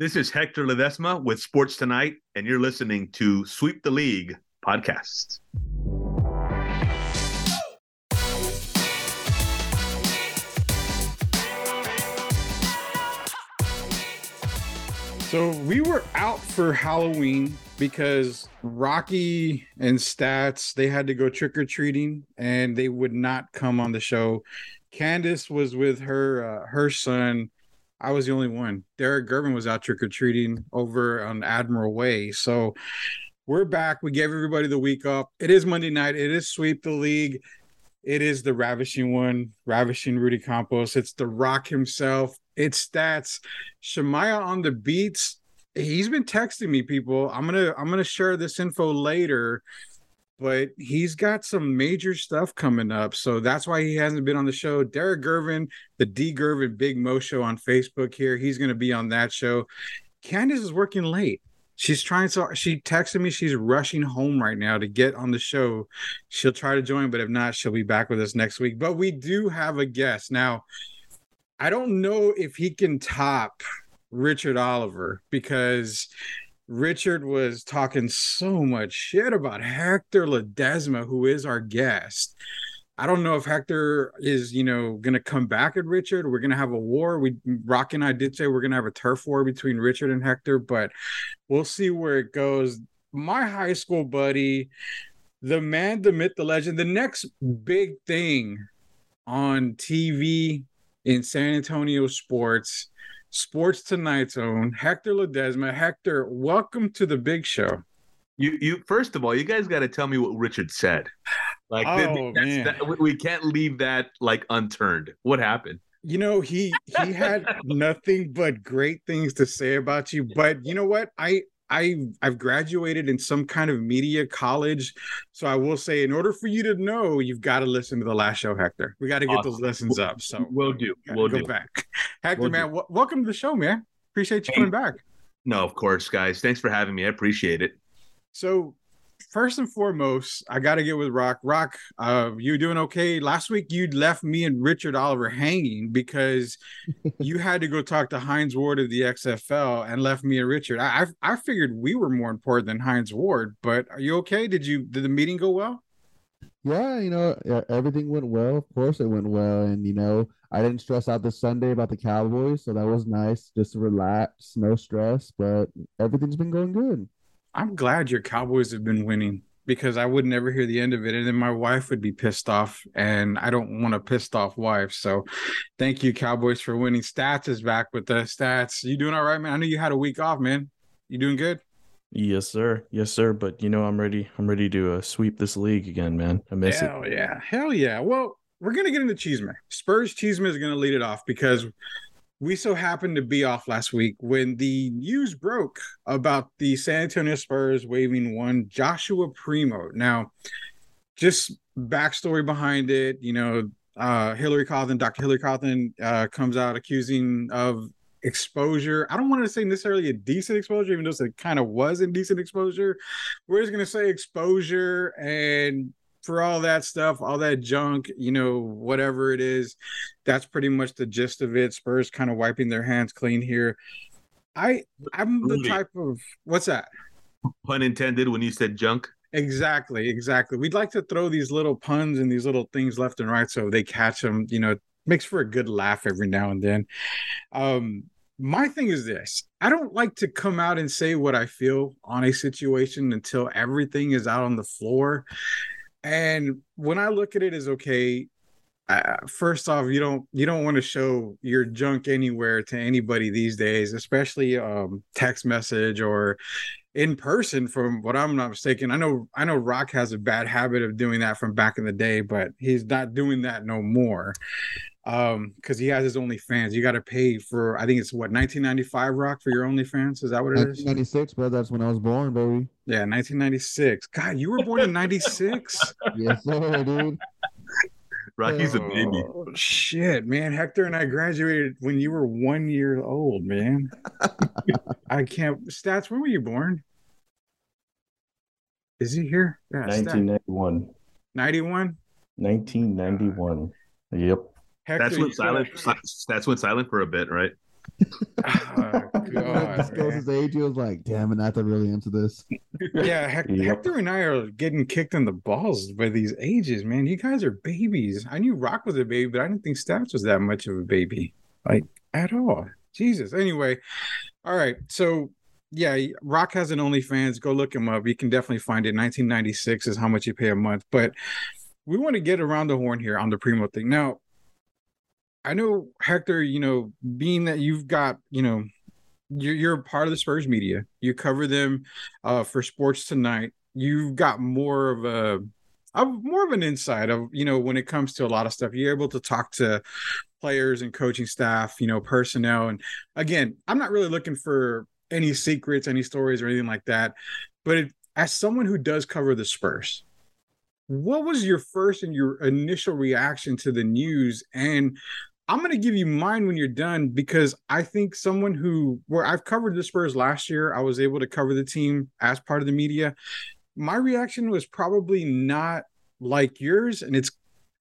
This is Hector Ledesma with Sports Tonight, and you're listening to Sweep the League podcast. So we were out for Halloween because Rocky and Stats they had to go trick or treating and they would not come on the show. Candace was with her uh, her son. I was the only one. Derek Gervin was out trick or treating over on Admiral Way. So we're back. We gave everybody the week off. It is Monday night. It is sweep the league. It is the ravishing one, ravishing Rudy Campos. It's the Rock himself. It's stats. Shemaya on the beats. He's been texting me, people. I'm gonna I'm gonna share this info later, but he's got some major stuff coming up. So that's why he hasn't been on the show. Derek Gervin, the D Gervin Big Mo show on Facebook here. He's gonna be on that show. Candace is working late. She's trying to. She texted me. She's rushing home right now to get on the show. She'll try to join, but if not, she'll be back with us next week. But we do have a guest now. I don't know if he can top Richard Oliver because Richard was talking so much shit about Hector Ledesma, who is our guest. I don't know if Hector is, you know, gonna come back at Richard. We're gonna have a war. We Rock and I did say we're gonna have a turf war between Richard and Hector, but we'll see where it goes. My high school buddy, the man, the myth, the legend, the next big thing on TV in San Antonio sports, Sports Tonight's own Hector Ledesma. Hector, welcome to the big show. You, you. First of all, you guys got to tell me what Richard said. Like, oh, man. That, we can't leave that like unturned. What happened? You know, he he had nothing but great things to say about you. But you know what? I I I've graduated in some kind of media college, so I will say, in order for you to know, you've got to listen to the last show, Hector. We got to get awesome. those lessons up. So we'll do. We'll go do. back, Hector, we'll man. W- welcome to the show, man. Appreciate you coming back. No, of course, guys. Thanks for having me. I appreciate it. So first and foremost, I got to get with Rock. Rock, uh, you doing okay? Last week you left me and Richard Oliver hanging because you had to go talk to Hines Ward of the XFL and left me and Richard. I, I I figured we were more important than Hines Ward, but are you okay? Did you did the meeting go well? Yeah, you know, everything went well. Of course, it went well, and you know, I didn't stress out this Sunday about the Cowboys, so that was nice. Just to relax, no stress, but everything's been going good. I'm glad your Cowboys have been winning because I would never hear the end of it. And then my wife would be pissed off, and I don't want a pissed off wife. So thank you, Cowboys, for winning. Stats is back with the stats. You doing all right, man? I know you had a week off, man. You doing good? Yes, sir. Yes, sir. But you know, I'm ready. I'm ready to uh, sweep this league again, man. I miss Hell it. Hell yeah. Hell yeah. Well, we're gonna get into Cheeseman. Spurs Cheeseman is gonna lead it off because we so happened to be off last week when the news broke about the San Antonio Spurs waiving one Joshua Primo. Now, just backstory behind it, you know, uh, Hillary Cauthen, Dr. Hillary Cauthen uh, comes out accusing of exposure. I don't want to say necessarily a decent exposure, even though it kind of was indecent exposure. We're just going to say exposure and for all that stuff, all that junk, you know, whatever it is, that's pretty much the gist of it. Spurs kind of wiping their hands clean here. I I'm the type of what's that? Pun intended when you said junk. Exactly, exactly. We'd like to throw these little puns and these little things left and right so they catch them. You know, makes for a good laugh every now and then. Um, my thing is this I don't like to come out and say what I feel on a situation until everything is out on the floor. And when I look at it as okay, uh, first off, you don't you don't want to show your junk anywhere to anybody these days, especially um, text message or in person. From what I'm not mistaken, I know I know Rock has a bad habit of doing that from back in the day, but he's not doing that no more um because he has his OnlyFans. You got to pay for I think it's what 1995 Rock for your OnlyFans. Is that what it is? 1996, bro. That's when I was born, baby. Yeah, 1996. God, you were born in 96. yes, sir, dude. Rocky's oh, a baby. Shit, man. Hector and I graduated when you were one year old, man. I can't. Stats, when were you born? Is he here? Yeah, 1991. 91? 1991. Yep. Hector, that's when silent. That's when silent for a bit, right? Oh, God, disclosed man. his age, he was like, "Damn, and I thought really into this." Yeah, Hec- Yep. Hector and I are getting kicked in the balls by these ages, man. You guys are babies. I knew Rock was a baby, but I didn't think Stats was that much of a baby, like at all. Jesus. Anyway, all right. So yeah, Rock has an OnlyFans. Go look him up. You can definitely find it. 1996 is how much you pay a month. But we want to get around the horn here on the Primo thing. Now, I know Hector. You know, being that you've got, you know, you're you're part of the Spurs media. You cover them uh, for Sports Tonight. You've got more of a, a more of an insight of you know when it comes to a lot of stuff. You're able to talk to players and coaching staff, you know, personnel. And again, I'm not really looking for any secrets, any stories, or anything like that. But it, as someone who does cover the Spurs, what was your first and your initial reaction to the news? And I'm going to give you mine when you're done because I think someone who, where I've covered the Spurs last year, I was able to cover the team as part of the media. My reaction was probably not like yours. And it's,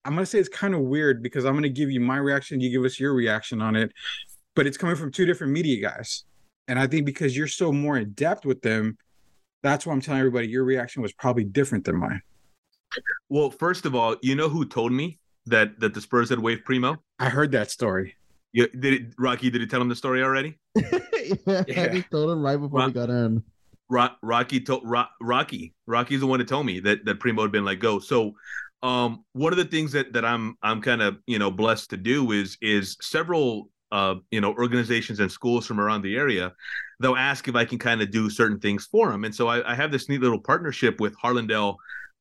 I'm going to say it's kind of weird because I'm going to give you my reaction, you give us your reaction on it. But it's coming from two different media guys. And I think because you're so more in depth with them, that's why I'm telling everybody your reaction was probably different than mine. Well, first of all, you know who told me that that the Spurs had waived Primo? I heard that story. You, did it, Rocky? Did he tell him the story already? yeah, Yeah. I told him right before we got in. Ro- Rocky told Ro- Rocky. Rocky's the one that told me that that Primo had been let go. So, um, one of the things that that I'm I'm kind of you know blessed to do is is several uh you know organizations and schools from around the area. They'll ask if I can kind of do certain things for them, and so I, I have this neat little partnership with Harlandale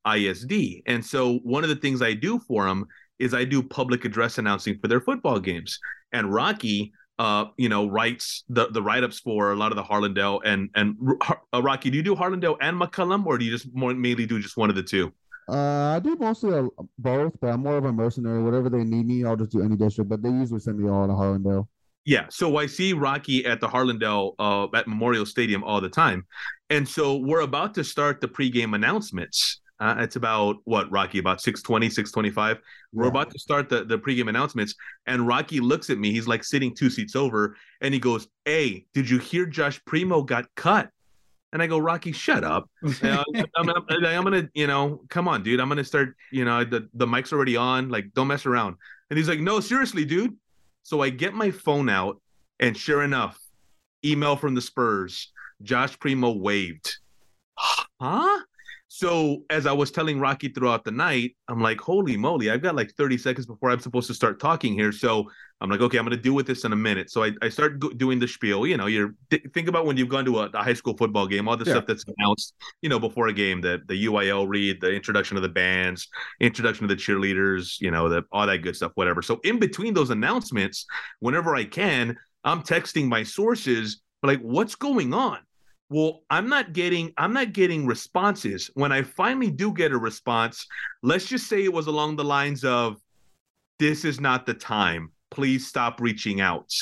ISD. And so one of the things I do for them is I do public address announcing for their football games. And Rocky, uh, you know, writes the the write ups for a lot of the Harlandale and and uh, Rocky. Do you do Harlandale and McCollum, or do you just more mainly do just one of the two? Uh, I do mostly uh, both, but I'm more of a mercenary. Whatever they need me, I'll just do any district. But they usually send me all to Harlandale. Yeah, so I see Rocky at the Harlandale uh, at Memorial Stadium all the time, and so we're about to start the pregame announcements. Uh, it's about what Rocky about 620, 625. We're Yeah. about to start the, the pregame announcements, and Rocky looks at me. He's like sitting two seats over, and he goes, "Hey, did you hear Josh Primo got cut?" And I go, "Rocky, shut up. Uh, I'm, I'm, I'm gonna, you know, come on, dude. I'm gonna start. You know, the the mic's already on. Like, don't mess around." And he's like, "No, seriously, dude." So I get my phone out, and sure enough, email from the Spurs: Josh Primo waived. Huh? So as I was telling Rocky throughout the night, I'm like, holy moly, I've got like 30 seconds before I'm supposed to start talking here. So I'm like, okay, I'm going to deal with this in a minute. So I, I start go- doing the spiel. You know, you're th- think about when you've gone to a, a high school football game, all the Yeah. stuff that's announced, you know, before a game, the the UIL read, the introduction of the bands, introduction of the cheerleaders, you know, the all that good stuff, whatever. So in between those announcements, whenever I can, I'm texting my sources, like, what's going on? Well i'm not getting i'm not getting responses. When i finally do get a response let's just say it was along the lines of this is not the time. Please stop reaching out.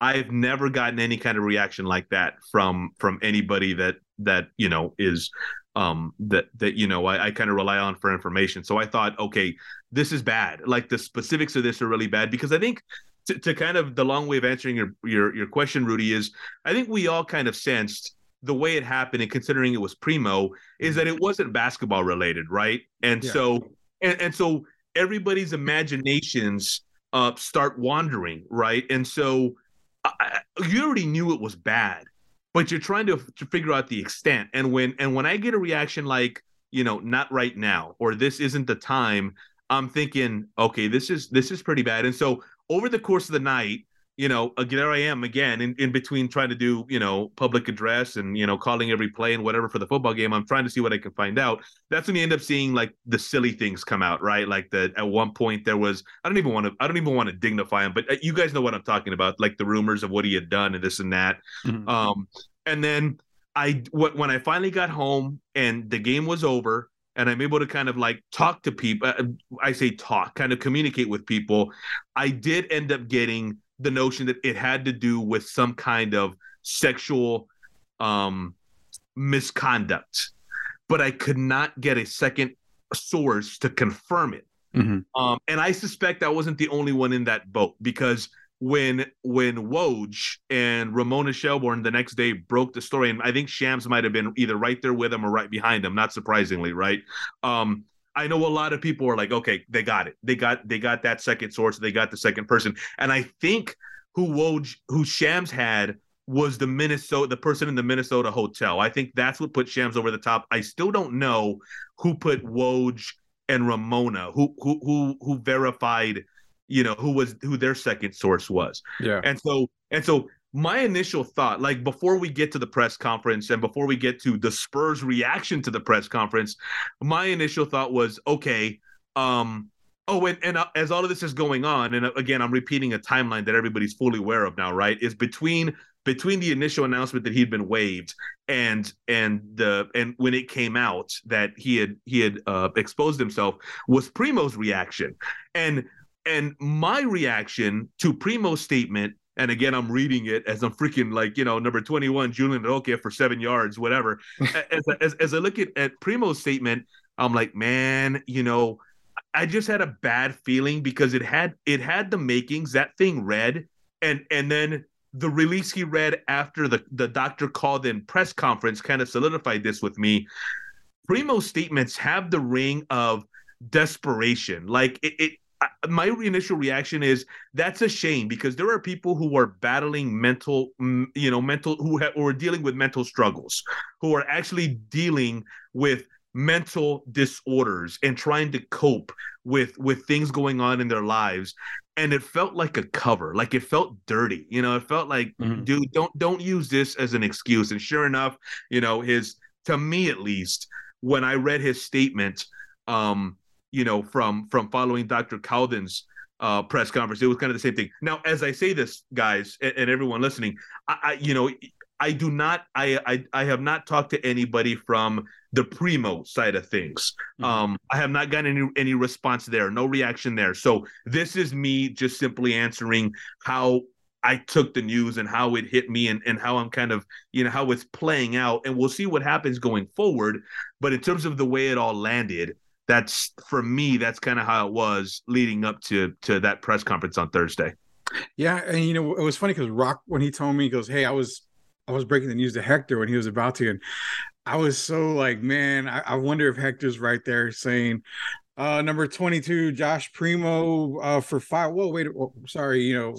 I've never gotten any kind of reaction like that from from anybody that that you know is um that that you know i, I kind of rely on for information. So i thought okay this is bad. Like the specifics of this are really bad. Because i think to, to kind of the long way of answering your your your question rudy is i think we all kind of sensed the way it happened and considering it was primo is that it wasn't basketball related right? And Yeah. so and, and so everybody's imaginations uh start wandering right? And so I, I- you already knew it was bad but you're trying to, to figure out the extent. And when and when i get a reaction like you know not right now or this isn't the time i'm thinking okay this is this is pretty bad. And so over the course of the night you know, uh, there I am again in, in between trying to do, you know, public address and, you know, calling every play and whatever for the football game. I'm trying to see what I can find out. That's when you end up seeing like the silly things come out, right? Like that at one point there was, I don't even want to, I don't even want to dignify him, but uh, you guys know what I'm talking about, like the rumors of what he had done and this and that. Mhm. Um, and then I, wh- when I finally got home and the game was over, and I'm able to kind of like talk to people. Uh, I say talk, kind of communicate with people. I did end up getting the notion that it had to do with some kind of sexual um, misconduct, but I could not get a second source to confirm it. Mhm. Um, and I suspect I wasn't the only one in that boat because when when Woj and Ramona Shelburne the next day broke the story, and I think Shams might have been either right there with him or right behind him, not surprisingly, right? Um, I know a lot of people are like, okay, they got it. They got they got that second source, they got the second person. And I think who Woj who Shams had was the Minnesota the person in the Minnesota hotel. I think that's what put Shams over the top. I still don't know who put Woj and Ramona, who who who who verified, you know, who was who their second source was. Yeah. And so and so my initial thought, like before we get to the press conference and before we get to the Spurs reaction to the press conference, my initial thought was, okay, um, oh, and, and uh, as all of this is going on, and uh, again, I'm repeating a timeline that everybody's fully aware of now, right? Is between between the initial announcement that he'd been waived and and the and when it came out that he had he had uh, exposed himself was Primo's reaction, and and my reaction to Primo's statement and again, I'm reading it as I'm freaking like, you know, number 21, Julian Roque for seven yards, whatever. as, as, as I look at, at Primo's statement, I'm like, man, you know, I just had a bad feeling because it had it had the makings. That thing read, and and then the release he read after the the doctor called in press conference kind of solidified this with me. Primo's statements have the ring of desperation. Like it, it my initial reaction is that's a shame because there are people who are battling mental you know mental who, ha- who are dealing with mental struggles who are actually dealing with mental disorders and trying to cope with with things going on in their lives and it felt like a cover like it felt dirty you know it felt like mm-hmm. dude don't don't use this as an excuse and sure enough you know his to me at least when i read his statement um you know, from from following Dr. Cauthen's uh, press conference. It was kind of the same thing. Now, as I say this, guys, and, and everyone listening, I, I, you know, I do not, I, I, I have not talked to anybody from the primo side of things. Mm-hmm. Um, I have not gotten any any response there, no reaction there. So this is me just simply answering how I took the news and how it hit me and, and how I'm kind of, you know, how it's playing out. And we'll see what happens going forward. But in terms of the way it all landed, that's for me that's kind of how it was leading up to to that press conference on thursday. Yeah and you know it was funny because rock when he told me he goes hey i was i was breaking the news to hector when he was about to and i was so like man i, I wonder if hector's right there saying uh number 22 josh primo uh for five whoa wait sorry you know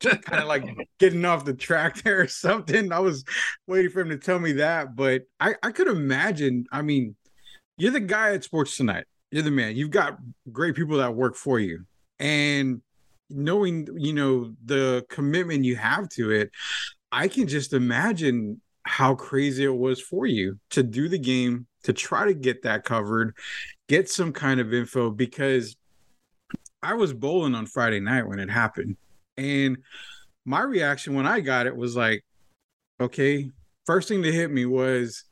just kind of like getting off the track there or something. I was waiting for him to tell me that but i i could imagine i mean you're the guy at Sports Tonight. You're the man. You've got great people that work for you. And knowing, you know, the commitment you have to it, I can just imagine how crazy it was for you to do the game, to try to get that covered, get some kind of info because I was bowling on Friday night when it happened. And my reaction when I got it was like, okay, first thing to hit me was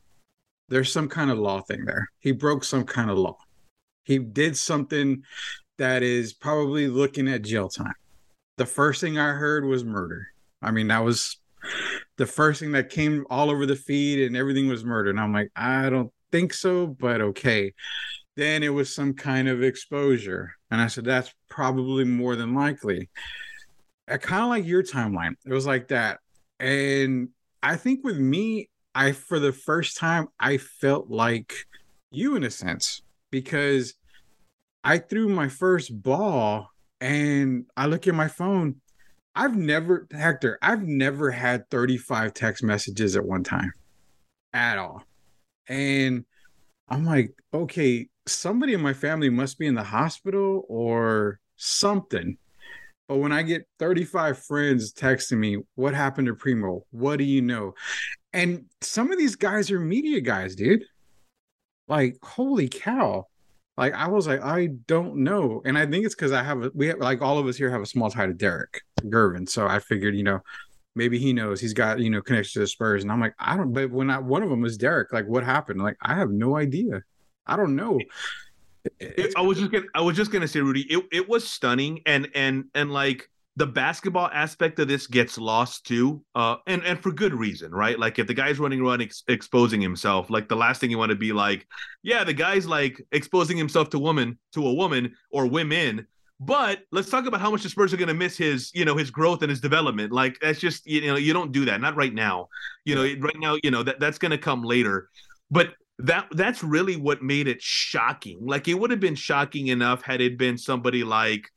there's some kind of law thing there. He broke some kind of law. He did something that is probably looking at jail time. The first thing I heard was murder. I mean, that was the first thing that came all over the feed and everything was murder. And I'm like, I don't think so, but okay. Then it was some kind of exposure. And I said, that's probably more than likely. I kind of like your timeline. It was like that. And I think with me, I for the first time I felt like you in a sense because I threw my first ball and I look at my phone. I've never Hector, I've never had 35 text messages at one time at all. And I'm like, okay, somebody in my family must be in the hospital or something. But when I get 35 friends texting me, what happened to Primo? What do you know? And some of these guys are media guys, dude. Like, holy cow. Like, I was like, I don't know. And I think it's because I have, a, we have, like, all of us here have a small tie to Derek Gervin. So I figured, you know, maybe he knows he's got, you know, connection to the Spurs. And I'm like, I don't, but when I, one of them was Derek, like, what happened? Like, I have no idea. I don't know. It, I was just gonna, I was just gonna say, Rudy, it, it was stunning, and and and like the basketball aspect of this gets lost too, uh, and and for good reason, right? Like if the guy's running around ex- exposing himself, like the last thing you want to be like, yeah, the guy's like exposing himself to woman to a woman or women But let's talk about how much the Spurs are going to miss his, you know, his growth and his development. Like that's just, you know, you don't do that. Not right now. You know, right now, you know that that's going to come later. But that that's really what made it shocking. Like it would have been shocking enough had it been somebody like,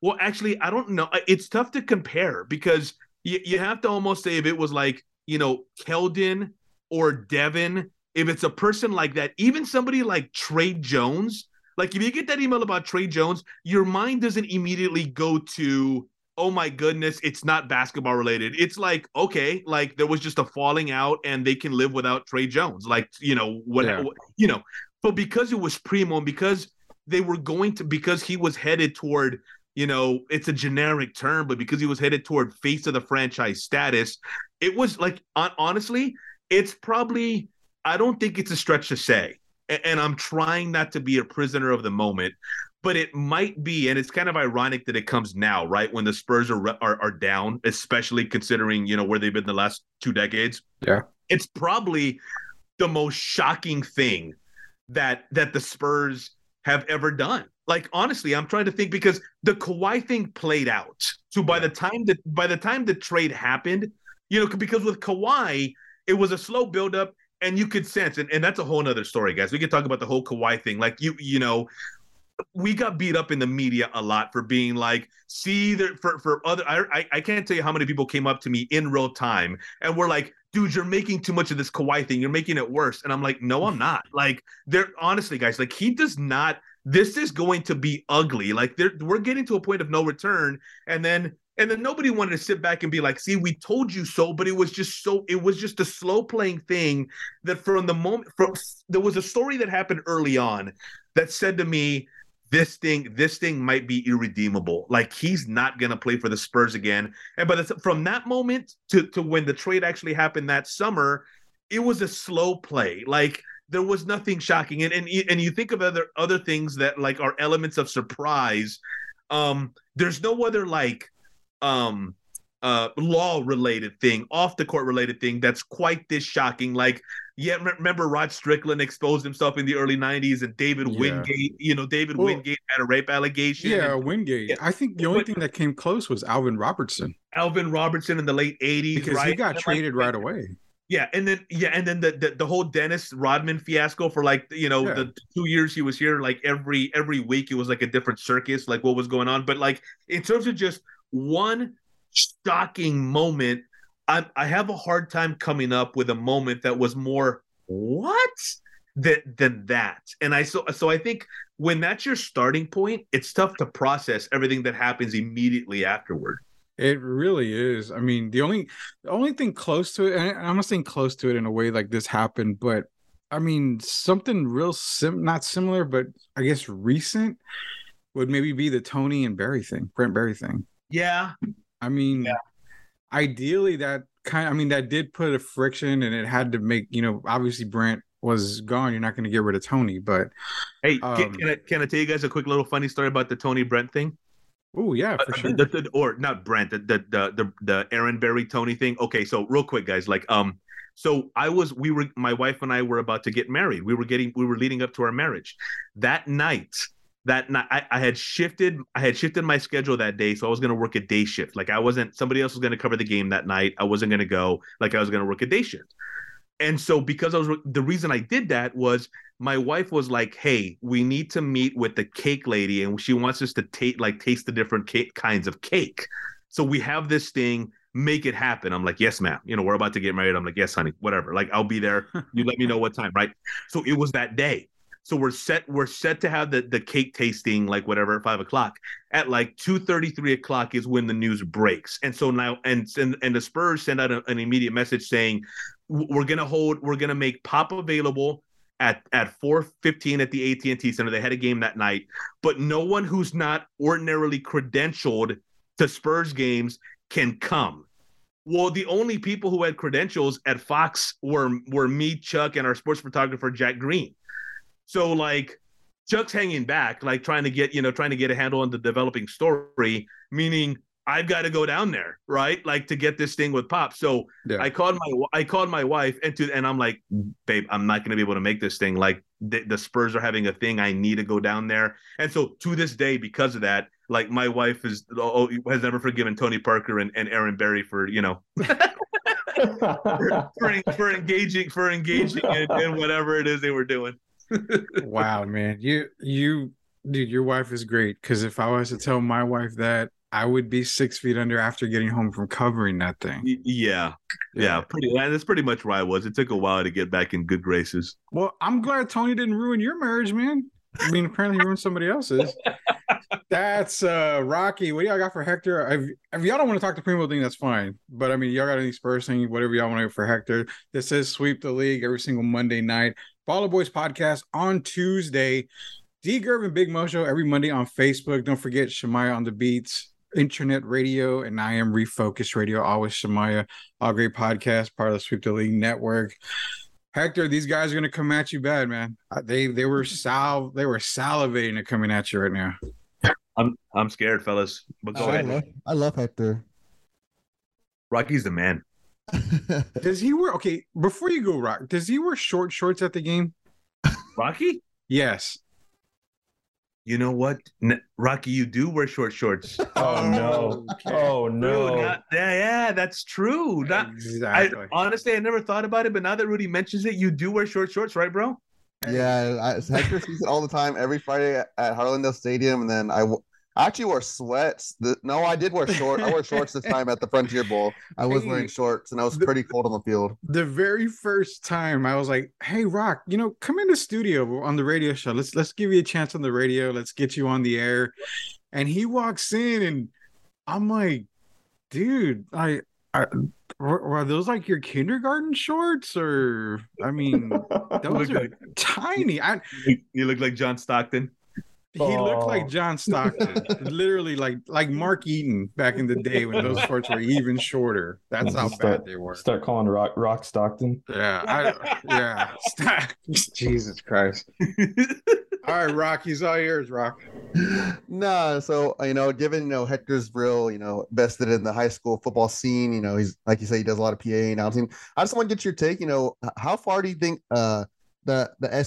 well, actually, I don't know. It's tough to compare because you, you have to almost say if it was like, you know, Keldon or Devin, if it's a person like that, even somebody like Tre Jones, like if you get that email about Tre Jones, your mind doesn't immediately go to, oh my goodness, it's not basketball related. It's like, okay, like there was just a falling out and they can live without Tre Jones. Like, you know, what, yeah. you know, but because it was Primo and because they were going to, because he was headed toward, you know, it's a generic term, but because he was headed toward face of the franchise status, it was like, honestly, it's probably, I don't think it's a stretch to say, and I'm trying not to be a prisoner of the moment, but it might be, and it's kind of ironic that it comes now, right when the Spurs are are, are down, especially considering you know where they've been the last two decades. Yeah, it's probably the most shocking thing that that the Spurs have ever done. Like honestly, I'm trying to think because the Kawhi thing played out. So by the time that by the time the trade happened, you know, because with Kawhi, it was a slow buildup and you could sense, and, and that's a whole nother story, guys. We could talk about the whole Kawhi thing. Like you, you know, we got beat up in the media a lot for being like, see, there for for other. I I can't tell you how many people came up to me in real time and were like, dude, you're making too much of this Kawhi thing. You're making it worse. And I'm like, no, I'm not. Like, they're honestly, guys, like he does not. This is going to be ugly. Like, we're getting to a point of no return, and then and then nobody wanted to sit back and be like, see, we told you so, but it was just so, it was just a slow playing thing that from the moment, from, there was a story that happened early on that said to me, this thing, this thing might be irredeemable. Like he's not going to play for the Spurs again. And but from that moment to, to when the trade actually happened that summer, it was a slow play. Like, there was nothing shocking and, and and you think of other other things that like are elements of surprise um there's no other like um uh law related thing off the court related thing that's quite this shocking like yeah remember rod strickland exposed himself in the early 90s and david yeah. wingate you know david well, wingate had a rape allegation yeah and, wingate yeah. i think the only but, thing that came close was alvin robertson alvin robertson in the late 80s because right? he got and traded like, right away yeah, and then yeah, and then the, the, the whole Dennis Rodman fiasco for like you know yeah. the two years he was here, like every every week it was like a different circus, like what was going on. But like in terms of just one shocking moment. I, I have a hard time coming up with a moment that was more what than than that. And I so so I think when that's your starting point, it's tough to process everything that happens immediately afterward. It really is. I mean, the only the only thing close to it, and I'm not saying close to it in a way like this happened, but I mean something real sim not similar, but I guess recent would maybe be the Tony and Barry thing, Brent Barry thing. Yeah. I mean, yeah. ideally that kind. I mean, that did put a friction, and it had to make you know. Obviously, Brent was gone. You're not going to get rid of Tony, but hey, um, can, I, can I tell you guys a quick little funny story about the Tony Brent thing? Oh yeah, for uh, sure. The, the, or not Brent, the, the the the the Erin Barry Tony thing. Okay, so real quick, guys, like um, so I was we were my wife and I were about to get married. We were getting we were leading up to our marriage. That night, that night I, I, had shifted i had shifted my schedule that day so i was going to work a day shift like i wasn't somebody else was going to cover the game that night i wasn't going to go like i was going to work a day shift and so because i was the reason i did that was my wife was like hey we need to meet with the cake lady and she wants us to take like taste the different cake kinds of cake so we have this thing make it happen i'm like yes ma'am you know we're about to get married i'm like yes honey whatever like i'll be there you let me know what time right so it was that day so we're set. We're set to have the the cake tasting, like whatever, at five o'clock. At like two thirty, three o'clock is when the news breaks. And so now, and and, and the Spurs send out a, an immediate message saying, "We're gonna hold. We're gonna make Pop available." At, at 4:15 at the AT&T Center, they had a game that night, but no one who's not ordinarily credentialed to Spurs games can come. Well, the only people who had credentials at Fox were were me, Chuck, and our sports photographer Jack Green. So like Chuck's hanging back, like trying to get, you know, trying to get a handle on the developing story, meaning I've got to go down there, right? Like to get this thing with Pop. So yeah. I called my I called my wife and to and I'm like, babe, I'm not gonna be able to make this thing. Like the, the Spurs are having a thing. I need to go down there. And so to this day, because of that, like my wife is oh, oh has never forgiven Tony Parker and, and Erin Barry for you know for, for, for engaging for engaging in, in whatever it is they were doing. wow, man, you you dude, your wife is great. Because if I was to tell my wife that, I would be six feet under after getting home from covering that thing. Yeah, yeah, pretty. That's pretty much where I was. It took a while to get back in good graces. Well, I'm glad Tony didn't ruin your marriage, man. I mean, apparently he ruined somebody else's. That's uh Rocky. What do y'all got for Hector? If, if y'all don't want to talk to Primo thing, that's fine. But I mean, y'all got any Spurs thing, whatever y'all want to for Hector. This is sweep the league every single Monday night. Baller Boys podcast on Tuesday. D Gervin Big Mo Show every Monday on Facebook. Don't forget Shemaya on the beats, internet radio, and I am Refocus Radio. Always Shemaya, all great podcast, part of the Sweep the League network. Hector, these guys are gonna come at you bad, man. Uh, They they were sal they were salivating at coming at you right now. I'm I'm scared, fellas. But go I ahead. love, I love Hector. Rocky's the man. Does he wear okay? Before you go, Rock, does he wear short shorts at the game? Rocky, Yes. You know what? N- Rocky, you do wear short shorts. Oh no! Okay. Oh True, no! not- yeah, yeah, that's true. Not, I exactly. honestly, I never thought about it, but now that Rudy mentions it, you do wear short shorts, right, bro? Yeah, I, Hector sees it all the time, every Friday at, at Harlandale Stadium, and then I, w- I actually wore sweats. The, no, I did wear shorts. I wore shorts this time at the Frontier Bowl. I was Hey, wearing shorts, and I was the- pretty cold on the field. the very first time I was like, "Hey, Rock, you know, come in the studio on the radio show. Let's let's give you a chance on the radio. Let's get you on the air." And he walks in, and I'm like, "Dude, I, I were, were those like your kindergarten shorts, or I mean, those Look are like- tiny." I You, you look like John Stockton. He looked Oh. like John Stockton, literally like like Mark Eaton back in the day when those shorts were even shorter. That's how bad they were. Start calling Rock Rock Stockton. Yeah, I, yeah. Jesus Christ. All right, Rock, he's all yours, Rock. nah, so you know, given you know Hector's real, you know, vested in the high school football scene. You know, he's like you say, he does a lot of PA announcing. I just want to get your take. You know, how far do you think uh the the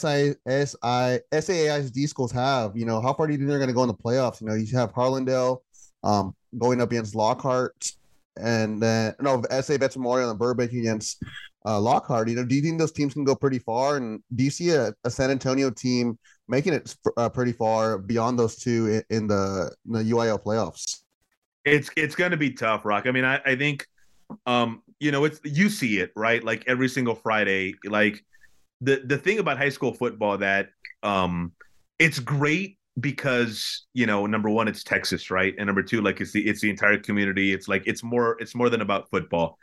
SI schools have? You know, how far do you think they're going to go in the playoffs? You know, you have Harlandale um going up against Lockhart, and then no SA Vets Memorial and Burbank against uh, Lockhart. You know, do you think those teams can go pretty far? And do you see a, a San Antonio team making it uh, pretty far beyond those two in, in the in the UIL playoffs? it's it's gonna be tough, Rock. I mean, I, I think um, you know, it's you see it, right? Like every single Friday. Like the the thing about high school football that um it's great because you know number one it's texas right? And number two like it's the it's the entire community. It's like it's more it's more than about football.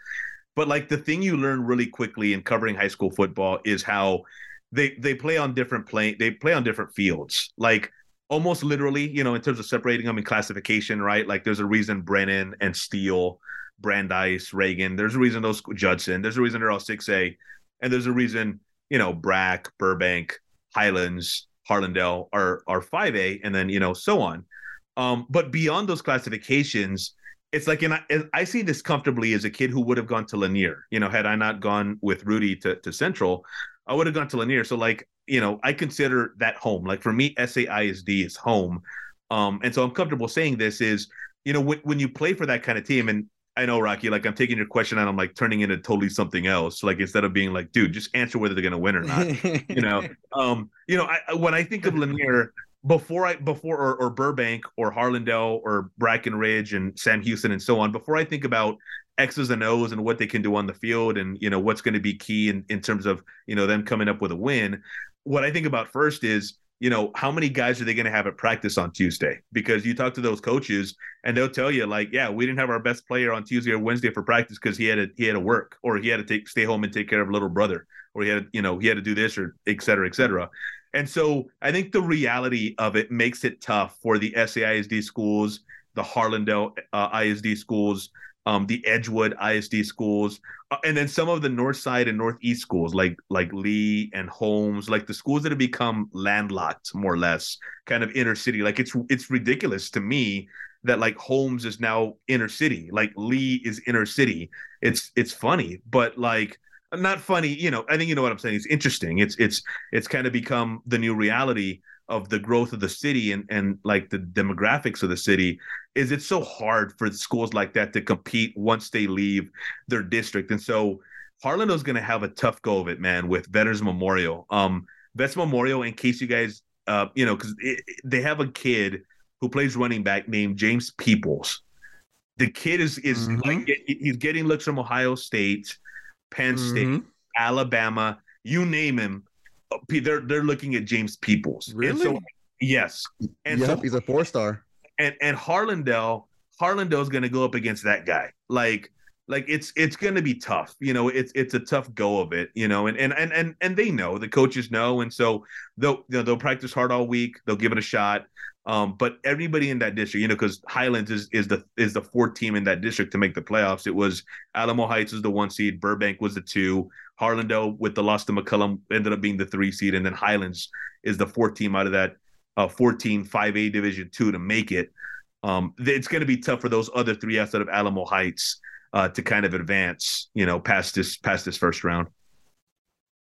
But like the thing you learn really quickly in covering high school football is how they they play on different play they play on different fields. Like almost literally you know in terms of separating them in classification right? Like there's a reason brennan and steele brandeis reagan there's a reason those judson there's a reason they're all 6a and there's a reason you know brack burbank highlands harlandale are are 5a and then you know so on. Um but beyond those classifications it's like and I, I see this comfortably as a kid who would have gone to lanier. You know had i not gone with rudy to, to central i would have gone to lanier. So like you know i consider that home. Like for me saisd is home. Um and so i'm comfortable saying this is you know when, when you play for that kind of team and I know, Rocky. Like I'm taking your question and I'm like turning into totally something else. Like instead of being like, dude, just answer whether they're gonna win or not. you know, um, you know, I, when I think of Lanier, before I before or, or Burbank or Harlandale or Brackenridge and Sam Houston and so on, before I think about X's and O's and what they can do on the field and you know what's going to be key in, in terms of you know them coming up with a win, what I think about first is you know how many guys are they going to have at practice on Tuesday? Because you talk to those coaches and they'll tell you like, yeah, we didn't have our best player on Tuesday or Wednesday for practice because he had to he had to work or he had to take stay home and take care of a little brother or he had you know he had to do this or et cetera, et cetera. And so I think the reality of it makes it tough for the SAISD schools, the Harlandale uh, ISD schools, um, the Edgewood ISD schools, uh, and then some of the North Side and Northeast schools like like Lee and Holmes, like the schools that have become landlocked more or less, kind of inner city. Like it's it's ridiculous to me that like Holmes is now inner city, like Lee is inner city. It's it's funny, but like not funny, you know. I think you know what I'm saying. It's interesting. It's it's it's kind of become the new reality. Of the growth of the city and and like the demographics of the city is it's so hard for schools like that to compete once they leave their district. And so Harlandale's going to have a tough go of it, man, with Veterans Memorial. Um, Vets Memorial, in case you guys, uh, you know, because they have a kid who plays running back named James Peoples. The kid is is Mhm. like he's getting looks from Ohio State, Penn State, Mhm. Alabama, you name him. They're they're looking at James Peoples. And Really? so, yes. And yep, so he's a four star. and and Harlandale, Harlandale's going to go up against that guy. Like like it's it's going to be tough. You know, it's it's a tough go of it. You know, and and and and and they know the coaches know, and so they'll you know, they'll practice hard all week. They'll give it a shot. Um, but everybody in that district, you know, because Highlands is is the is the fourth team in that district to make the playoffs. It was Alamo Heights was the one seed, Burbank was the two, Harlandale with the loss to McCollum ended up being the three seed, and then Highlands is the fourth team out of that uh 14 5A division two to make it. Um, it's going to be tough for those other three outside of Alamo Heights uh, to kind of advance, you know, past this past this first round.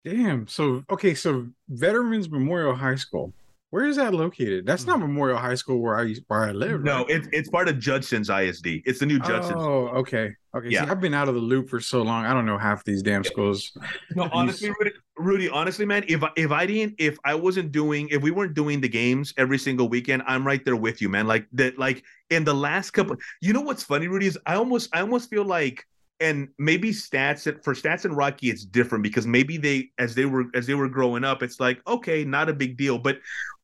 Damn. So okay, so Veterans Memorial High School. Where is that located? That's not mm. Memorial High School where I where I live. No, right? it's it's part of Judson's ISD. It's the new Judson. Oh, okay. Okay. Yeah. See, I've been out of the loop for so long. I don't know half these damn schools. No, honestly, Rudy, Rudy, honestly, man, if I, if I didn't, if I wasn't doing, if we weren't doing the games every single weekend, I'm right there with you, man. Like that, like in the last couple, you know what's funny, Rudy, is I almost, I almost feel like, and maybe stats for stats and Rocky, it's different because maybe they, as they were, as they were growing up, it's like okay, not a big deal, but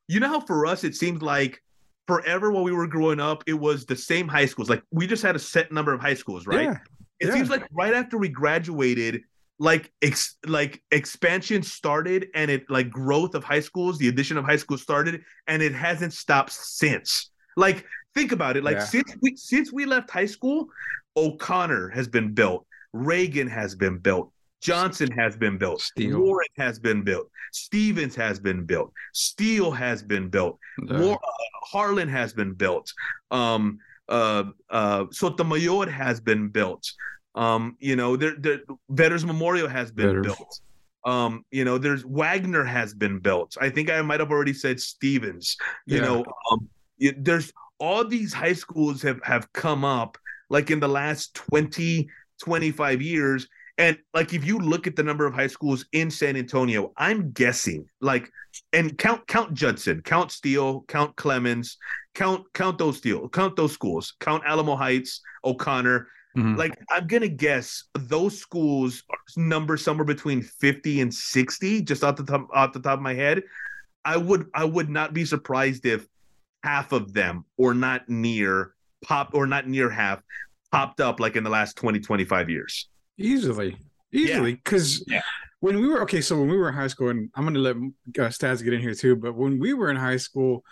you know how for us it seems like forever while we were growing up, it was the same high schools. Like we just had a set number of high schools, right? Yeah. It Yeah. seems like right after we graduated, like ex- like expansion started and it like growth of high schools, the addition of high schools started, and it hasn't stopped since. Like think about it. Like Yeah. since we since we left high school, O'Connor has been built, Reagan has been built, Johnson has been built, Steele. Warren has been built, Stevens has been built, Steele has been built, War, uh, Harlan has been built. Um, uh, uh, Sotomayor has been built. Um, you know, there, there, Veterans Memorial has been built. Um, you know, there's Wagner has been built. I think I might have already said Stevens. You Yeah. know, um, there's all these high schools have have come up like in the last 20, 25 years. And like if you look at the number of high schools in San Antonio, I'm guessing like and count count Judson, count Steele, count Clemens, count count those Steele, count those schools, count Alamo Heights, O'Connor. Mhm. Like I'm gonna guess those schools number somewhere between 50 and 60, just off the top off the top of my head. I would I would not be surprised if half of them or not near pop or not near half popped up like in the last 20, 25 years. Easily, easily, because Yeah. when we were okay, so when we were in high school, and I'm gonna let uh, Stats get in here too, but when we were in high school,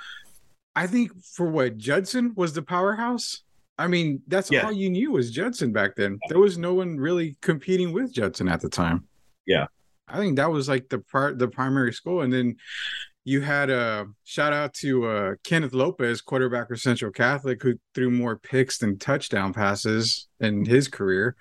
I think for what Judson was the powerhouse. I mean, that's Yeah. all you knew was Judson back then. There was no one really competing with Judson at the time. Yeah. I think that was like the part the primary school, and then you had a shout out to uh, Kenneth Lopez, quarterback for Central Catholic, who threw more picks than touchdown passes in his career.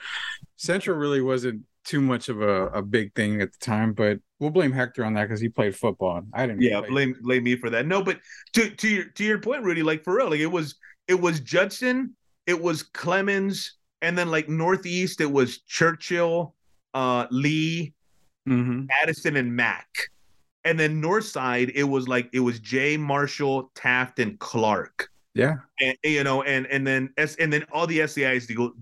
Central really wasn't too much of a, a big thing at the time, but we'll blame Hector on that because he played football. I didn't. Yeah, blame blame me for that. No, but to to your to your point, Rudy, like for real, like it was it was Judson, it was Clemens, and then like Northeast, it was Churchill, uh, Lee, Mhm. Addison, and Mack. And then North Side, it was like it was Jay, Marshall, Taft, and Clark. Yeah. And you know, and and then S and then all the SAISD go-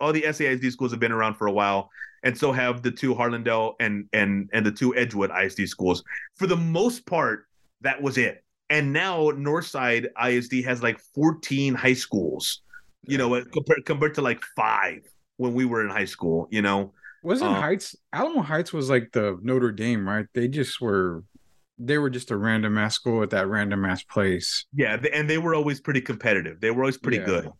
all the SAISD schools have been around for a while, and so have the two Harlandale and and and the two Edgewood ISD schools. For the most part, that was it. And now Northside ISD has like 14 high schools, you know, compared compared to like five when we were in high school. You know, Wasn't Uh, Heights Alamo Heights was like the Notre Dame, right? They just were they were just a random ass school at that random ass place. yeah, and they were always pretty competitive. They were always pretty Yeah. good.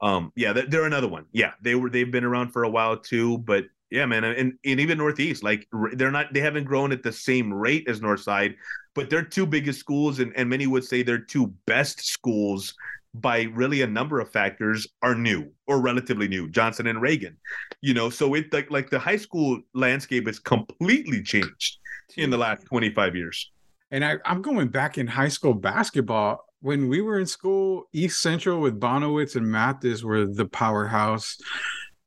Um, yeah, they're, they're another one. Yeah, they were. They've been around for a while too. But yeah, man, and, and even Northeast, like they're not. They haven't grown at the same rate as Northside, but their two biggest schools, and, and many would say they're two best schools by really a number of factors are new or relatively new johnson and reagan you know so it like like the high school landscape has completely changed in the last 25 years And I, I'm going back in high school basketball. When we were in school, East Central with Bonowitz and Mathis were the powerhouse.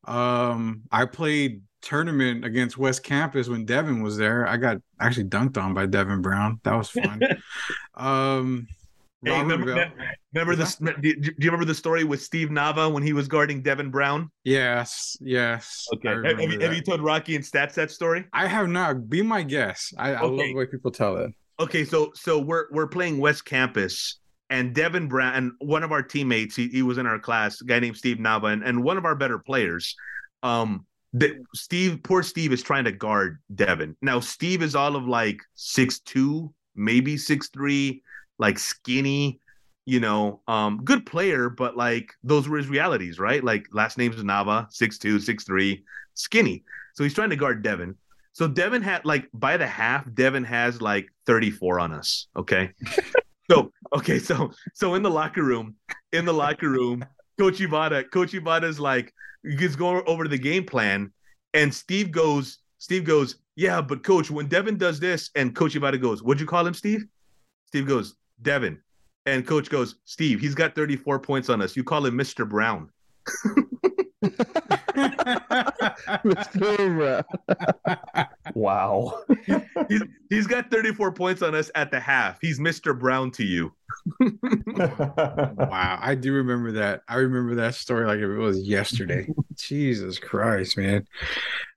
Um, I played tournament against West Campus when Devin was there. I got actually dunked on by Devin Brown. That was fun. um, Hey, remember, Bell- remember this? Do you remember the story with Steve Nava when he was guarding Devin Brown? Yes, yes. Okay. Have, have you, have you told Rocky and Stats that story? I have not. Be my guest. I, I love the way people tell it. Okay, so so we're we're playing West Campus, and Devin Brown and one of our teammates, he, he was in our class, a guy named Steve Nava, and, and one of our better players. Um, the, Steve, poor Steve, is trying to guard Devin. Now Steve is all of like six two, maybe six three, like skinny. You know, um, good player, but like those were his realities, right? Like last name's Nava, six two, six three, skinny. So he's trying to guard Devin. So Devin had like by the half, Devin has like 34 on us. Okay. so okay, so so in the locker room, in the locker room, Coach Ivada, Coach Ivada's like he's going over the game plan, and Steve goes, Steve goes, yeah, but coach, when Devin does this, and Coach Ivada goes, what'd you call him, Steve? Steve goes, Devin. And coach goes, Steve, he's got 34 points on us. You call him Mr. Brown. Mr. Brown. Wow. He's, he's got 34 points on us at the half. He's Mr. Brown to you. wow, I do remember that. I remember that story like if it was yesterday. Jesus Christ, man.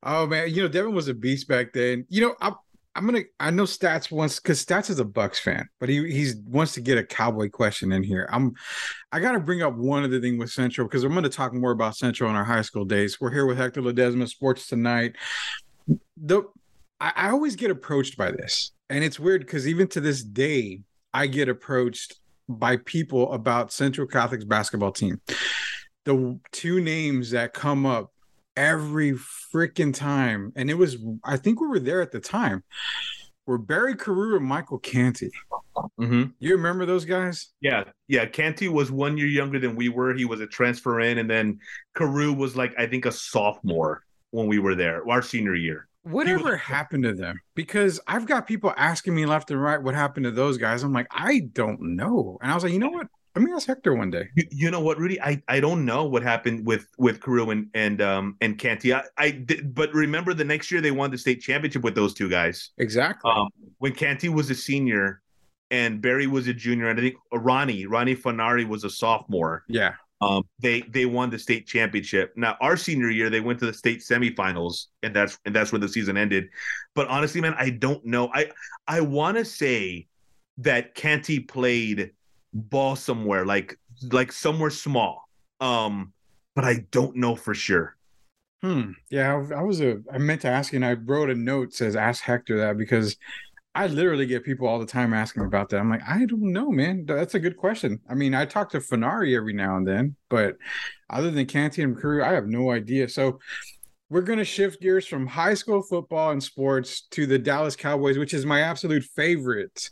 Oh man, you know Devin was a beast back then. You know, I'm I'm gonna I know Stats wants because Stats is a Bucks fan, but he he's wants to get a Cowboy question in here. I'm I gotta bring up one other thing with Central because I'm gonna talk more about Central in our high school days. We're here with Hector Ledesma, Sports Tonight. The I, I always get approached by this, and it's weird because even to this day, I get approached by people about Central Catholic's basketball team. The two names that come up every freaking time, and it was I think we were there at the time, were Barry Carew and Michael Canty. Mm-hmm. You remember those guys? Yeah, yeah. Canty was one year younger than we were. He was a transfer in, and then Carew was like I think a sophomore when we were there, our senior year. Whatever happened to them? Because I've got people asking me left and right what happened to those guys. I'm like, I don't know. And I was like, you know what? Let me ask Hector one day. You, you know what, Rudy? I, I don't know what happened with with Carew and and um and Canty. I, I did, but remember the next year they won the state championship with those two guys. Exactly. Um, when Canty was a senior and Barry was a junior, and I think Ronnie Ronnie Fanari was a sophomore. yeah. Um, they they won the state championship. Now our senior year, they went to the state semifinals, and that's and that's where the season ended. But honestly, man, I don't know. I I want to say that Canty played ball somewhere, like like somewhere small. Um, but I don't know for sure. Hmm. Yeah, I, was a. I meant to ask and I wrote a note says ask Hector that because I literally get people all the time asking about that. I'm like, I don't know, man. That's a good question. I mean, I talk to Fanari every now and then, but other than Canty and Carew, I have no idea. So we're gonna shift gears from high school football and sports to the Dallas Cowboys, which is my absolute favorite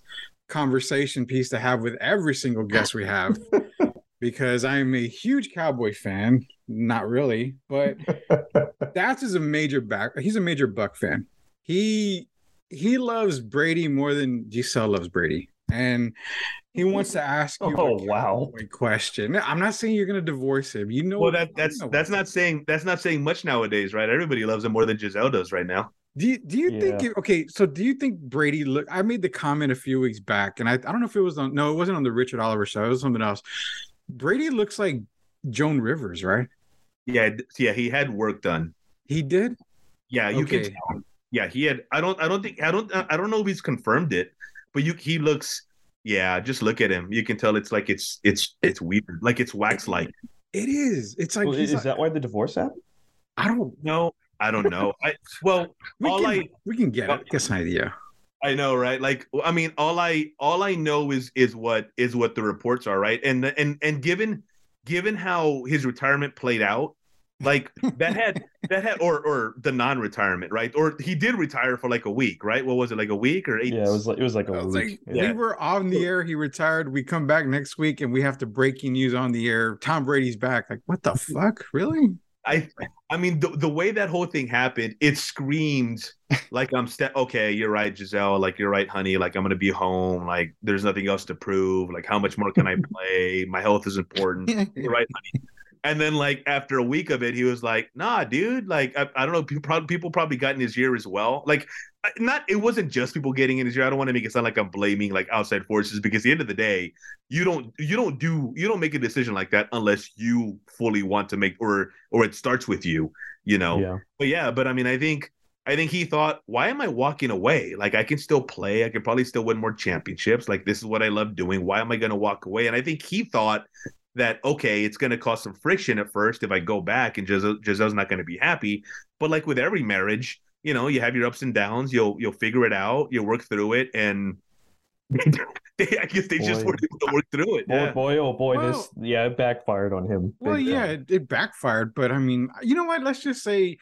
conversation piece to have with every single guest we have. because I'm a huge Cowboy fan. Not really, but Stats is a major back. He's a major Buck fan. He he loves Brady more than Gisele loves Brady, and he wants to ask you Oh, a wow. Question. I'm not saying you're going to divorce him. You know, Well, that that's that's not saying that's not saying much nowadays, right? Everybody loves him more than Gisele does right now. Do you, do you think it- okay? So do you think Brady look? I made the comment a few weeks back, and I, I don't know if it was on. No, it wasn't on the Richard Oliver show. It was something else. Brady looks like Joan Rivers, right? Yeah, yeah, he had work done. He did. Yeah, you Okay. can tell. Yeah, he had. I don't. I don't think. I don't. I don't know if he's confirmed it, but you. He looks. Yeah, just look at him. You can tell it's like it's it's it's weird. Like it's wax like. It is. It's like Well, is like, that why the divorce happened? I don't. No, I don't know. I well, We all can, I we can get it. Get an idea. I know, right? Like, I mean, all I all I know is is what is what the reports are, right? And and and given given how his retirement played out, like that had that had or or the non-retirement, right? Or he did retire for like a week, right? What was it, like a week or eight? Yeah, it was like it was like a I was week. like, yeah. We were on the air. He retired. We come back next week, and we have to breaking news on the air. Tom Brady's back. Like, what the fuck? Really? I I mean the, the way that whole thing happened, it screamed like I'm ste- okay, you're right, Gisele, Like you're right, honey. Like I'm gonna be home. Like there's nothing else to prove. Like how much more can I play? My health is important. You're right, honey. And then like after a week of it, he was like, "Nah, dude. Like I, I don't know. People probably, people probably got in his ear as well. Like not. It wasn't just people getting in his ear. I don't want to make it sound like I'm blaming like outside forces because at the end of the day, you don't you don't do you don't make a decision like that unless you fully want to make or or it starts with you. You know. Yeah. But yeah, but I mean, I think I think he thought, why am I walking away? Like I can still play. I could probably still win more championships. Like this is what I love doing. Why am I going to walk away? And I think he thought that okay, it's going to cause some friction at first if I go back, and Gisele, Gisele's not going to be happy. But like with every marriage, you know, you have your ups and downs. You'll you'll figure it out. You'll work through it, and they, I guess they just Boy. were able to work through it. Boy, Yeah. boy, oh boy, Well- this yeah, it backfired on him. Well, big yeah, it, it backfired, but I mean, you know what? Let's just say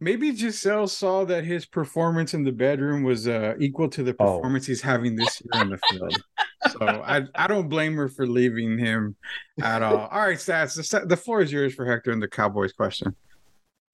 maybe Gisele saw that his performance in the bedroom was uh, equal to the Oh. performance he's having this year on the field. So I, I don't blame her for leaving him at all. All right, Stats, the, the floor is yours for Hector and the Cowboys question.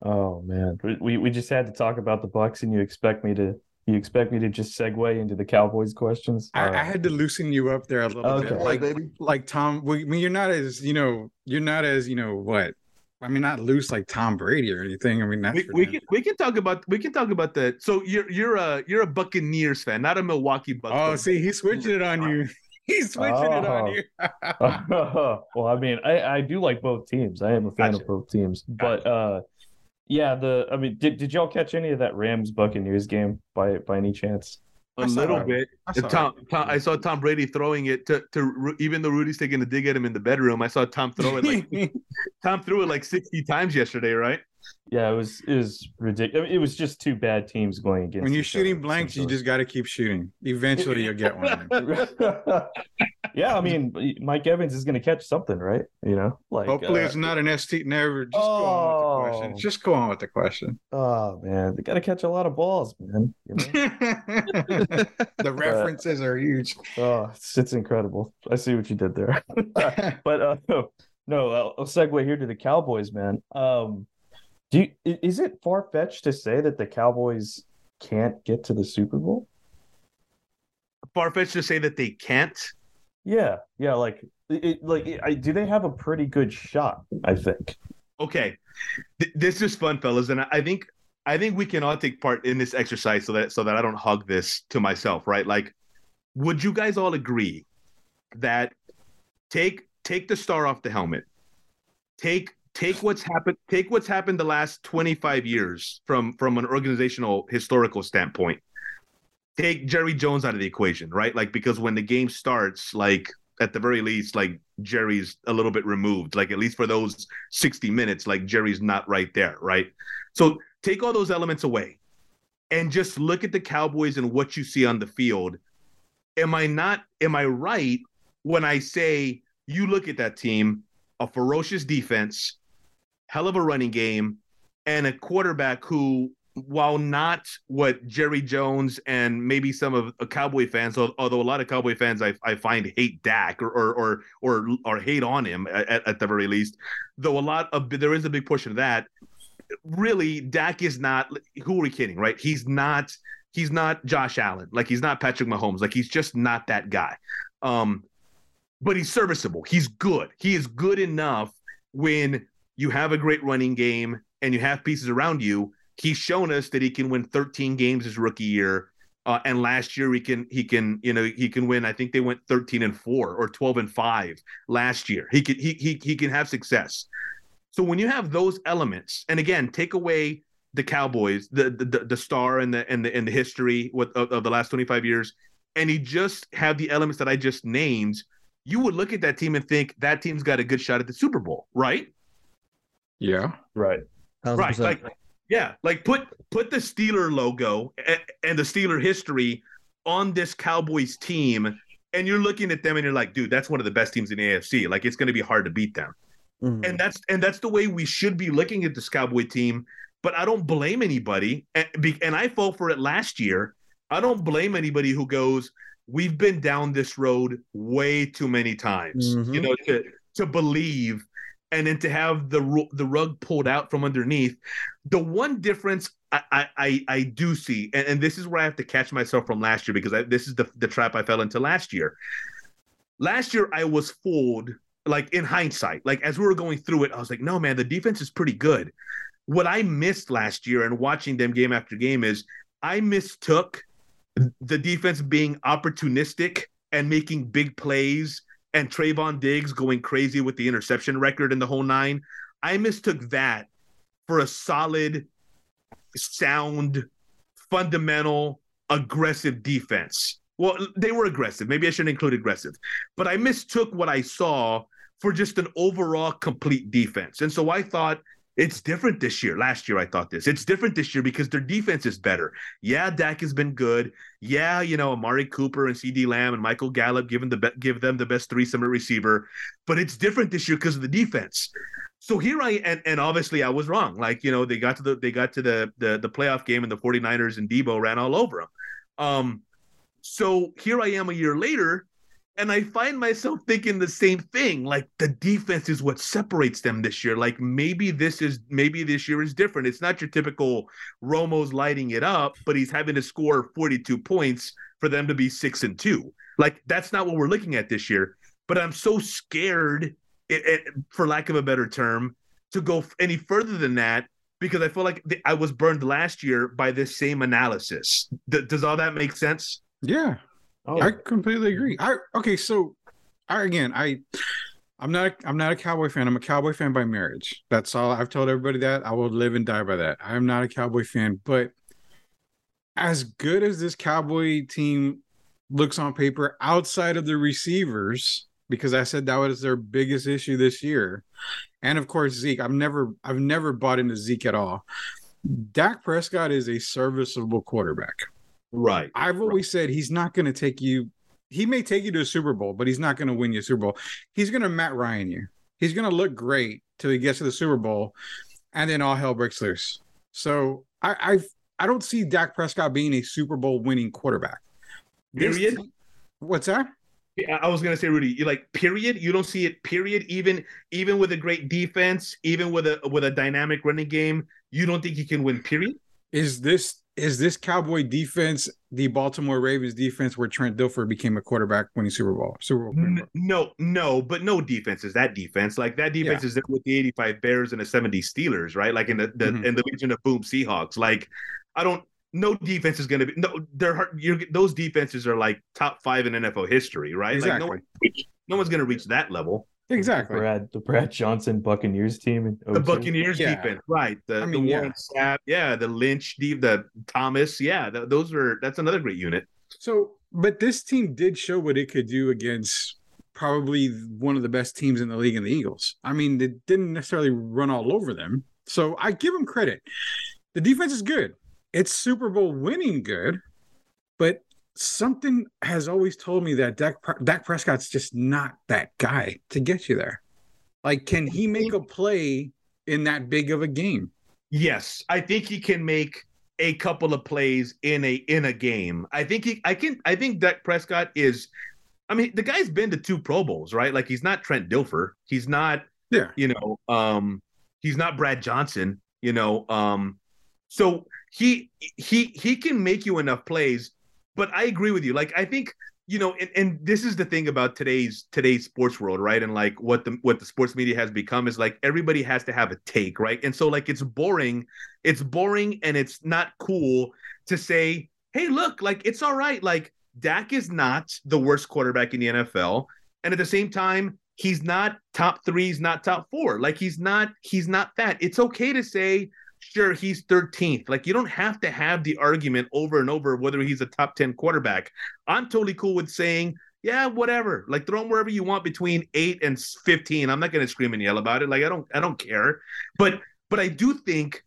Oh man, We- we we just had to talk about the Bucks, and you expect me to you expect me to just segue into the Cowboys questions? I, All I had to loosen you up there a little Okay. bit, like baby. like Tom. well, I mean, you're not as you know, you're not as you know what. I mean, not loose like Tom Brady or anything. I mean, that's we, we can we can talk about we can talk about that. So you're you're a you're a Buccaneers fan, not a Milwaukee Bucks. Oh, fan. see, he's switching it on you. He's switching it on Oh. you. well, I mean, I, I do like both teams. I am a fan Gotcha. of both teams. But uh yeah, the I mean, did, did y'all catch any of that Rams Buccaneers game by by any chance? A little it. bit. I saw Tom, Tom, I saw Tom Brady throwing it to, to even though Rudy's taking a dig at him in the bedroom. I saw Tom throw it like Tom threw it like sixty times yesterday, right? Yeah, it was it was ridiculous. it was just two bad teams going against. when you're each shooting other, blanks, you just got to keep shooting. Eventually, you'll get one. yeah, I mean, Mike Evans is going to catch something, right? You know, like Hopefully, uh, it's not an ST. Never. Just go on with the question. Oh. Just go on with the question. Oh man, they got to catch a lot of balls, man. You know? the references are huge. oh, it's, it's incredible. I see what you did there. but uh, no, I'll, I'll segue here to the Cowboys, man. Um, do you, is it far fetched to say that the Cowboys can't get to the Super Bowl? Far fetched to say that they can't. Yeah, yeah. Like, it, like, I, do they have a pretty good shot? I think. Okay, Th- this is fun, fellas, and I, I think I think we can all take part in this exercise so that so that I don't hug this to myself, right? Like, would you guys all agree that take take the star off the helmet, take take what's happened take what's happened the last 25 years from from an organizational historical standpoint take jerry jones out of the equation right? Like because when the game starts like at the very least like jerry's a little bit removed. Like at least for those 60 minutes like jerry's not right there right? So take all those elements away and just look at the cowboys and what you see on the field. Am i not am i right when i say you look at that team a ferocious defense hell of a running game, and a quarterback who, while not what Jerry Jones and maybe some of uh, Cowboy fans, although a lot of Cowboy fans I, I find hate Dak or or or or, or hate on him at, at the very least, though a lot of there is a big portion of that. Really, Dak is not. Who are we kidding, right? He's not. He's not Josh Allen. Like he's not Patrick Mahomes. Like he's just not that guy. Um, but he's serviceable. He's good. He is good enough when you have a great running game and you have pieces around you. He's shown us that he can win 13 games his rookie year. Uh, and last year he can he can you know he can win. I think they went 13 and four or 12 and five last year. He can he he he can have success. So when you have those elements, and again, take away the Cowboys, the the, the star and the and the and the history with, of, of the last 25 years, and you just have the elements that I just named, you would look at that team and think that team's got a good shot at the Super Bowl, right? Yeah. Right. Right. 100%. Like, yeah, like put put the Steeler logo and, and the Steeler history on this Cowboys team, and you're looking at them and you're like, dude, that's one of the best teams in the AFC. Like, it's going to be hard to beat them. Mhm. And that's and that's the way we should be looking at this Cowboy team. But I don't blame anybody, and, be- and I fell for it last year. I don't blame anybody who goes, we've been down this road way too many times. Mhm. You know, to to believe and then to have the the rug pulled out from underneath. The one difference I I, I do see, and, and this is where I have to catch myself from last year because I, this is the the trap I fell into last year. Last year I was fooled, like in hindsight, like as we were going through it, I was like, no man, the defense is pretty good. What I missed last year and watching them game after game is I mistook the defense being opportunistic and making big plays and Trevon Diggs going crazy with the interception record in the whole nine. I mistook that for a solid, sound, fundamental, aggressive defense. Well, they were aggressive. Maybe I shouldn't include aggressive, but I mistook what I saw for just an overall complete defense. And so I thought it's different this year. Last year, I thought this. It's different this year because their defense is better. Yeah, Dak has been good. Yeah, you know, Amari Cooper and CeeDee Lamb and Michael Gallup given the give them the best three summit receiver. But it's different this year because of the defense. So here I and and obviously I was wrong. Like, you know, they got to the they got to the the, the playoff game and the 49ers and Deebo ran all over them. Um so here I am a year later and I find myself thinking the same thing. Like the defense is what separates them this year. Like maybe this is maybe this year is different. It's not your typical Romo's lighting it up, but he's having to score 42 points for them to be six and two. Like that's not what we're looking at this year. But I'm so scared, it, it, for lack of a better term, to go any further than that because I feel like I was burned last year by this same analysis. D- does all that make sense? Yeah, Oh. I completely agree. I okay, so I again, I I'm not I'm not a cowboy fan. I'm a cowboy fan by marriage. That's all I've told everybody that. I will live and die by that. I'm not a cowboy fan, but as good as this cowboy team looks on paper outside of the receivers, because I said that was their biggest issue this year. And of course, Zeke. I've never I've never bought into Zeke at all. Dak Prescott is a serviceable quarterback. Right. I've always right. said he's not going to take you. He may take you to a Super Bowl, but he's not going to win you a Super Bowl. He's going to Matt Ryan you. He's going to look great till he gets to the Super Bowl, and then all hell breaks loose. So I I've, I don't see Dak Prescott being a Super Bowl winning quarterback. Period. what's that? I was gonna say, Rudy, you like period. You don't see it. Period. Even even with a great defense, even with a with a dynamic running game, you don't think he can win. Period. Is this is this Cowboy defense the Baltimore Ravens defense where Trent Dilfer became a quarterback winning Super Bowl? Super Bowl. no, no, but no defense is that defense. Like that defense yeah. is with the 85 Bears and the 70 Steelers, right? Like in the, the mm-hmm. in the Legion of Boom Seahawks. Like I don't no defense is going to be no they're you're, those defenses are like top 5 in NFL history, right? Exactly. Like no, no one's going to reach that level. Exactly. The Brad, the Brad Johnson Buccaneers team. the oh Buccaneers yeah. defense, right? The, I mean, the Warren yeah. Sapp, yeah, the Lynch, the, the Thomas, yeah, the, those are that's another great unit. So, but this team did show what it could do against probably one of the best teams in the league in the Eagles. I mean, they didn't necessarily run all over them, so I give them credit. The defense is good. It's Super Bowl winning good, but something has always told me that Dak, Dak Prescott's just not that guy to get you there. Like, can he make a play in that big of a game? Yes, I think he can make a couple of plays in a in a game. I think he I can I think Dak Prescott is I mean, the guy's been to two Pro Bowls, right? Like he's not Trent Dilfer. He's not yeah, you know, um he's not Brad Johnson, you know. Um so he he he can make you enough plays but I agree with you. Like I think you know, and, and this is the thing about today's today's sports world, right? And like what the what the sports media has become is like everybody has to have a take, right? And so like it's boring, it's boring, and it's not cool to say, hey, look, like it's all right. Like Dak is not the worst quarterback in the NFL, and at the same time, he's not top three, he's not top four. Like he's not he's not that. It's okay to say sure he's 13th. Like you don't have to have the argument over and over whether he's a top 10 quarterback. I'm totally cool with saying, yeah, whatever. Like throw him wherever you want between 8 and 15. I'm not going to scream and yell about it. Like I don't I don't care. But but I do think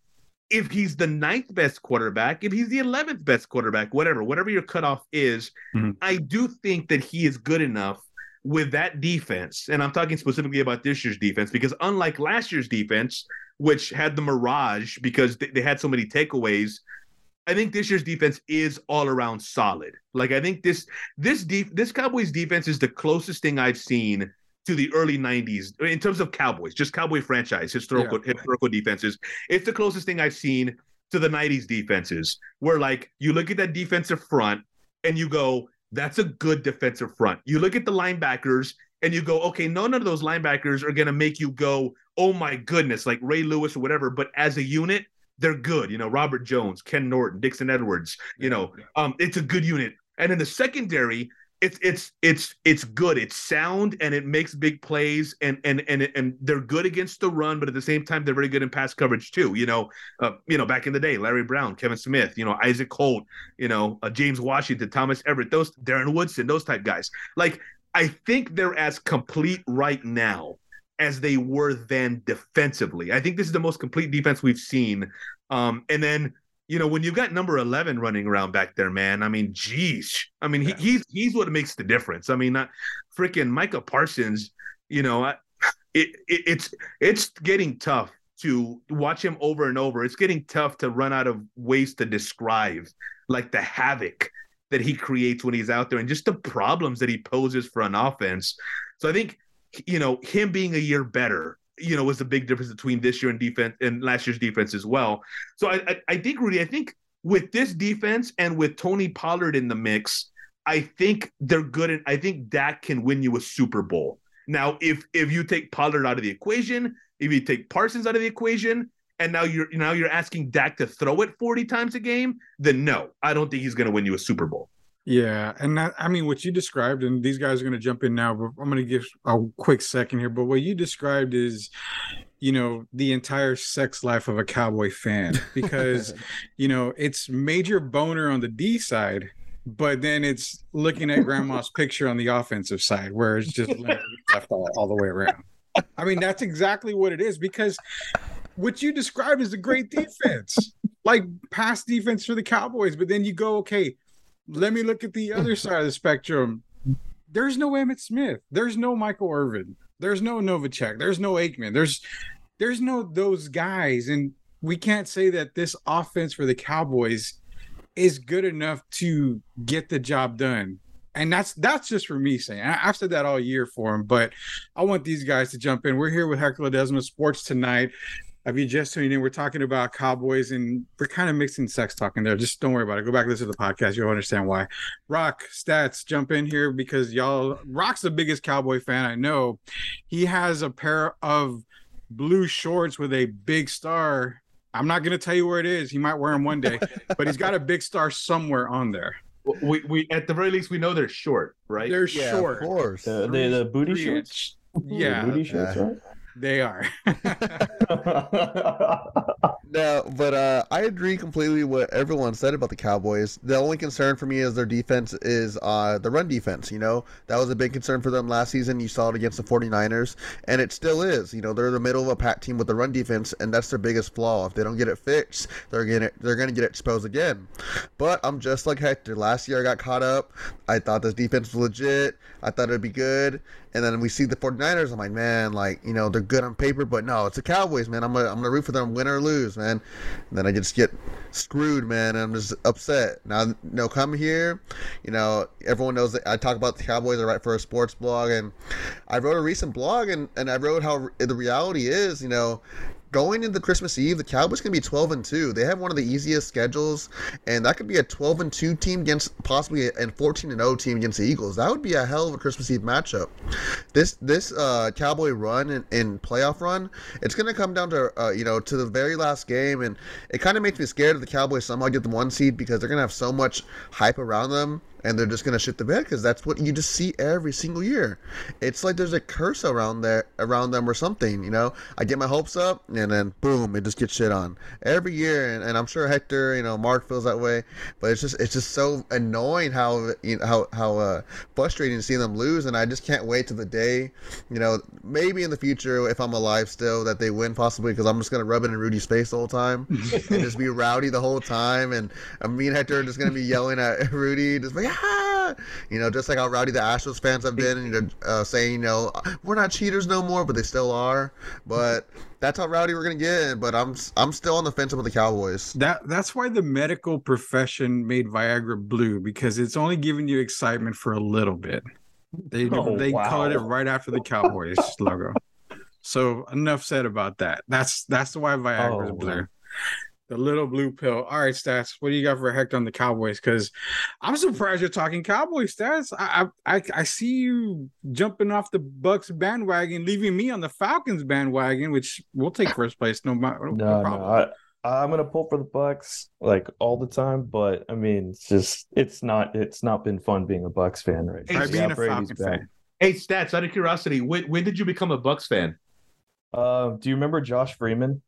if he's the ninth best quarterback, if he's the 11th best quarterback, whatever, whatever your cutoff is, mm-hmm. I do think that he is good enough with that defense. And I'm talking specifically about this year's defense because unlike last year's defense, which had the mirage because they, they had so many takeaways. I think this year's defense is all around solid. Like I think this this deep this Cowboys defense is the closest thing I've seen to the early 90s in terms of Cowboys, just Cowboy franchise, historical yeah. historical defenses. It's the closest thing I've seen to the 90s defenses, where like you look at that defensive front and you go, that's a good defensive front. You look at the linebackers and you go, okay, none of those linebackers are gonna make you go, oh my goodness, like Ray Lewis or whatever. But as a unit, they're good. You know, Robert Jones, Ken Norton, Dixon Edwards. You know, um, it's a good unit. And in the secondary, it's it's it's it's good. It's sound and it makes big plays and and and and they're good against the run, but at the same time they're very good in pass coverage too. You know, uh, you know back in the day, Larry Brown, Kevin Smith, you know Issiac Holt, you know uh, James Washington, Thomas Everett, those Darren Woodson, those type guys. Like I think they're as complete right now as they were then defensively. I think this is the most complete defense we've seen. Um, and then you know, when you've got number 11 running around back there, man, I mean, geez. I mean, he, he's he's what makes the difference. I mean, not freaking Micah Parsons, you know, it, it it's it's getting tough to watch him over and over. It's getting tough to run out of ways to describe like the havoc that he creates when he's out there and just the problems that he poses for an offense. So I think you know, him being a year better you know was the big difference between this year and defense and last year's defense as well. So I, I, I think Rudy, I think with this defense and with Tony Pollard in the mix, I think they're good. And I think Dak can win you a Super Bowl. Now, if if you take Pollard out of the equation, if you take Parsons out of the equation, and now you're now you're asking Dak to throw it 40 times a game, then no, I don't think he's going to win you a Super Bowl. Yeah, and that, I mean what you described, and these guys are going to jump in now, but I'm going to give a quick second here. But what you described is, you know, the entire sex life of a cowboy fan because, you know, it's major boner on the D side, but then it's looking at grandma's picture on the offensive side where it's just left all, all the way around. I mean, that's exactly what it is because what you described is a great defense, like pass defense for the Cowboys. But then you go, okay, let me look at the other side of the spectrum. There's no Emmitt Smith. There's no Michael Irvin. There's no Novacek. There's no Aikman. There's there's no those guys. And we can't say that this offense for the Cowboys is good enough to get the job done. And that's that's just for me saying. I, have said that all year for him, but I want these guys to jump in. We're here with Hector Ledesma Sports tonight. If you just tuning in, we're talking about Cowboys and we're kind of mixing sex talking there. Just don't worry about it. Go back listen to the podcast. You'll understand why. Rock stats jump in here because y'all Rock's the biggest Cowboy fan I know. He has a pair of blue shorts with a big star. I'm not going to tell you where it is. He might wear them one day, but he's got a big star somewhere on there. We, we at the very least we know they're short, right? They're yeah, short, of course. The, the, the booty shorts. Yeah, the booty shorts, right? They are. no, but uh, I agree completely what everyone said about the Cowboys. The only concern for me is their defense is uh, the run defense. You know, that was a big concern for them last season. You saw it against the 49ers, and it still is. You know, they're the middle of a pack team with the run defense, and that's their biggest flaw. If they don't get it fixed, they're gonna they're gonna get exposed again. But I'm just like Hector. Last year I got caught up. I thought this defense was legit. I thought it'd be good. And then we see the 49ers. I'm like, man, like, you know, they're good on paper, but no, it's the Cowboys, man. I'm going to I'm gonna root for them, win or lose, man. And then I just get screwed, man. I'm just upset. Now, you know, come here, you know, everyone knows that I talk about the Cowboys. I write for a sports blog. And I wrote a recent blog, and, and I wrote how the reality is, you know, going into Christmas Eve, the Cowboys can be 12 and 2. They have one of the easiest schedules, and that could be a 12 and 2 team against possibly a 14 and 0 team against the Eagles. That would be a hell of a Christmas Eve matchup. This this uh, Cowboy run and, and, playoff run, it's going to come down to uh, you know to the very last game, and it kind of makes me scared of the Cowboys somehow get the one seed because they're going to have so much hype around them and they're just gonna shit the bed because that's what you just see every single year. It's like there's a curse around there around them or something. You know, I get my hopes up and then boom, it just gets shit on every year. And, and I'm sure Hector, you know, Mark feels that way. But it's just it's just so annoying how you know how how uh, frustrating to see them lose. And I just can't wait to the day, you know, maybe in the future if I'm alive still that they win possibly because I'm just gonna rub it in Rudy's face the whole time and just be rowdy the whole time. And uh, me and Hector are just gonna be yelling at Rudy, just like yeah, you know, just like how rowdy the Astros fans have been, you know, uh, saying, you know, we're not cheaters no more, but they still are. But that's how rowdy we're gonna get. But I'm I'm still on the fence with the Cowboys. That that's why the medical profession made Viagra blue because it's only giving you excitement for a little bit. They Oh, they wow. colored it right after the Cowboys logo. So enough said about that. That's that's why Viagra's Oh, blue. The little blue pill. All right, stats. What do you got for Hector on the Cowboys? Because I'm surprised you're talking Cowboy stats. I, I I I see you jumping off the Bucks bandwagon, leaving me on the Falcons bandwagon, which we'll take first place. No, ma- no, No, problem. no, I, I'm gonna pull for the Bucks like all the time, but I mean, it's just it's not it's not been fun being a Bucks fan right Hey, now. Being Yeah, a Brady's fan. Hey, stats. Out of curiosity, when, when did you become a Bucks fan? Uh, do you remember Josh Freeman?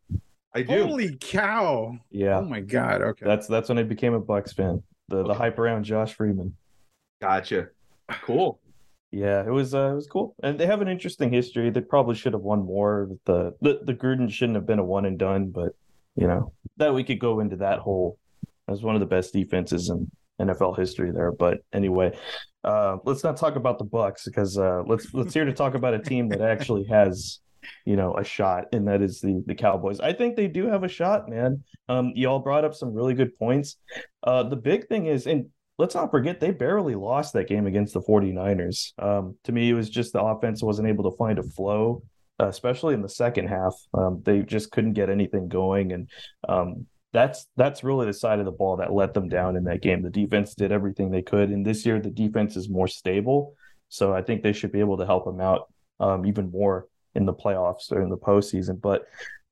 I do. Holy cow! Yeah, Oh my god. Okay. that's that's when I became a Bucks fan. The the hype around Josh Freeman. Gotcha. Cool. Yeah, it was uh, it was cool, and they have an interesting history. They probably should have won more. The the the Gruden shouldn't have been a one and done, but you know that we could go into that whole as one of the best defenses in NFL history there. But anyway, uh, let's not talk about the Bucks because uh, let's let's here to talk about a team that actually has you know a shot, and that is the the Cowboys. I think they do have a shot, man. Um, y'all brought up some really good points. Uh, the big thing is, and let's not forget they barely lost that game against the 49ers. Um, to me, it was just the offense wasn't able to find a flow, uh, especially in the second half. Um, they just couldn't get anything going, and um, that's that's really the side of the ball that let them down in that game. The defense did everything they could, and this year the defense is more stable, so I think they should be able to help them out um, even more in the playoffs or in the postseason. But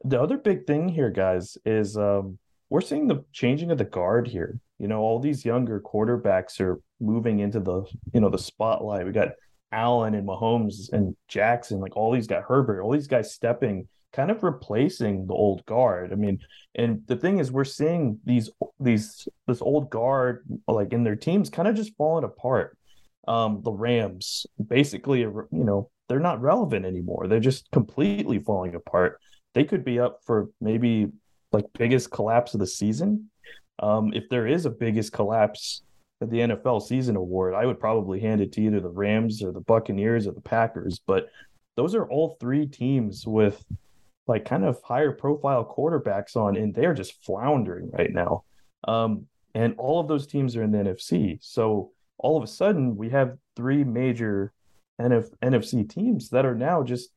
the other big thing here, guys, is um, we're seeing the changing of the guard here. You know, all these younger quarterbacks are moving into the you know the spotlight. We got Allen and Mahomes and Jackson, like all these guys, Herbert, all these guys stepping, kind of replacing the old guard. I mean, and the thing is, we're seeing these these this old guard like in their teams kind of just falling apart. Um, the Rams basically, you know, they're not relevant anymore. They're just completely falling apart. They could be up for maybe like biggest collapse of the season. Um, if there is a biggest collapse at the NFL season award, I would probably hand it to either the Rams or the Buccaneers or the Packers. But those are all three teams with like kind of higher profile quarterbacks on, and they're just floundering right now. Um, and all of those teams are in the NFC. So all of a sudden, we have three major NF- NFC teams that are now just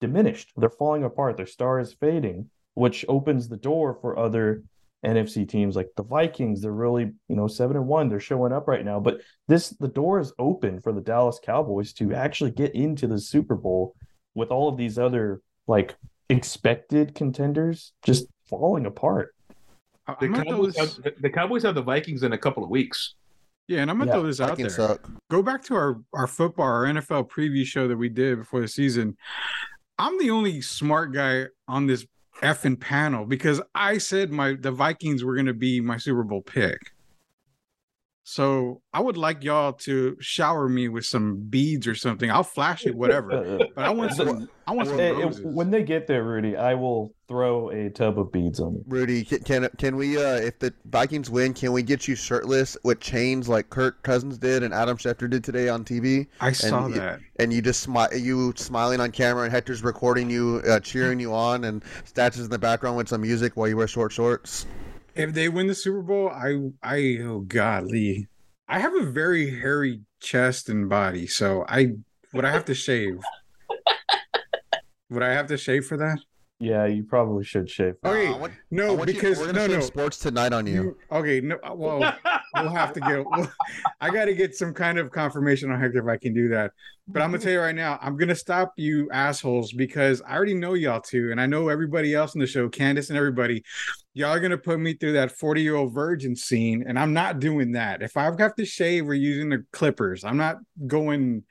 diminished. They're falling apart. Their star is fading, which opens the door for other NFC teams like the Vikings. They're really, you know, seven and one. They're showing up right now. But this, the door is open for the Dallas Cowboys to actually get into the Super Bowl with all of these other like expected contenders just falling apart. The I'm gonna throw Cowboys, this- have, the Cowboys have the Vikings in a couple of weeks. Yeah, and I'm gonna Yeah, throw this out there. Suck. go back to our our football our NFL preview show that we did before the season. I'm the only smart guy on this effing panel because I said my the Vikings were going to be my Super Bowl pick. So I would like y'all to shower me with some beads or something. I'll flash it, whatever. But I want some. I want some Hey, roses. when they get there, Rudy, I will throw a tub of beads on you. Rudy, can, can can we uh if the Vikings win, can we get you shirtless with chains like Kirk Cousins did and Adam Schefter did today on TV? I saw and- that. And you just smile, you smiling on camera, and Hector's recording you, uh, cheering you on, and statues in the background with some music while you wear short shorts. If they win the Super Bowl, I I oh godly. I have a very hairy chest and body, so I would I have to shave. would I have to shave for that? Yeah, you probably should shave. Okay, Uh, want- no, want you- because we're gonna no, no. sports tonight on you. You, okay, no. uh, Well, we'll have to get. We'll, I got to get some kind of confirmation on Hector if I can do that. But I'm gonna tell you right now, I'm gonna stop you assholes because I already know y'all two, and I know everybody else in the show, Candace and everybody. Y'all are gonna put me through that 40 year old virgin scene, and I'm not doing that. If I've got to shave, we're using the clippers. I'm not going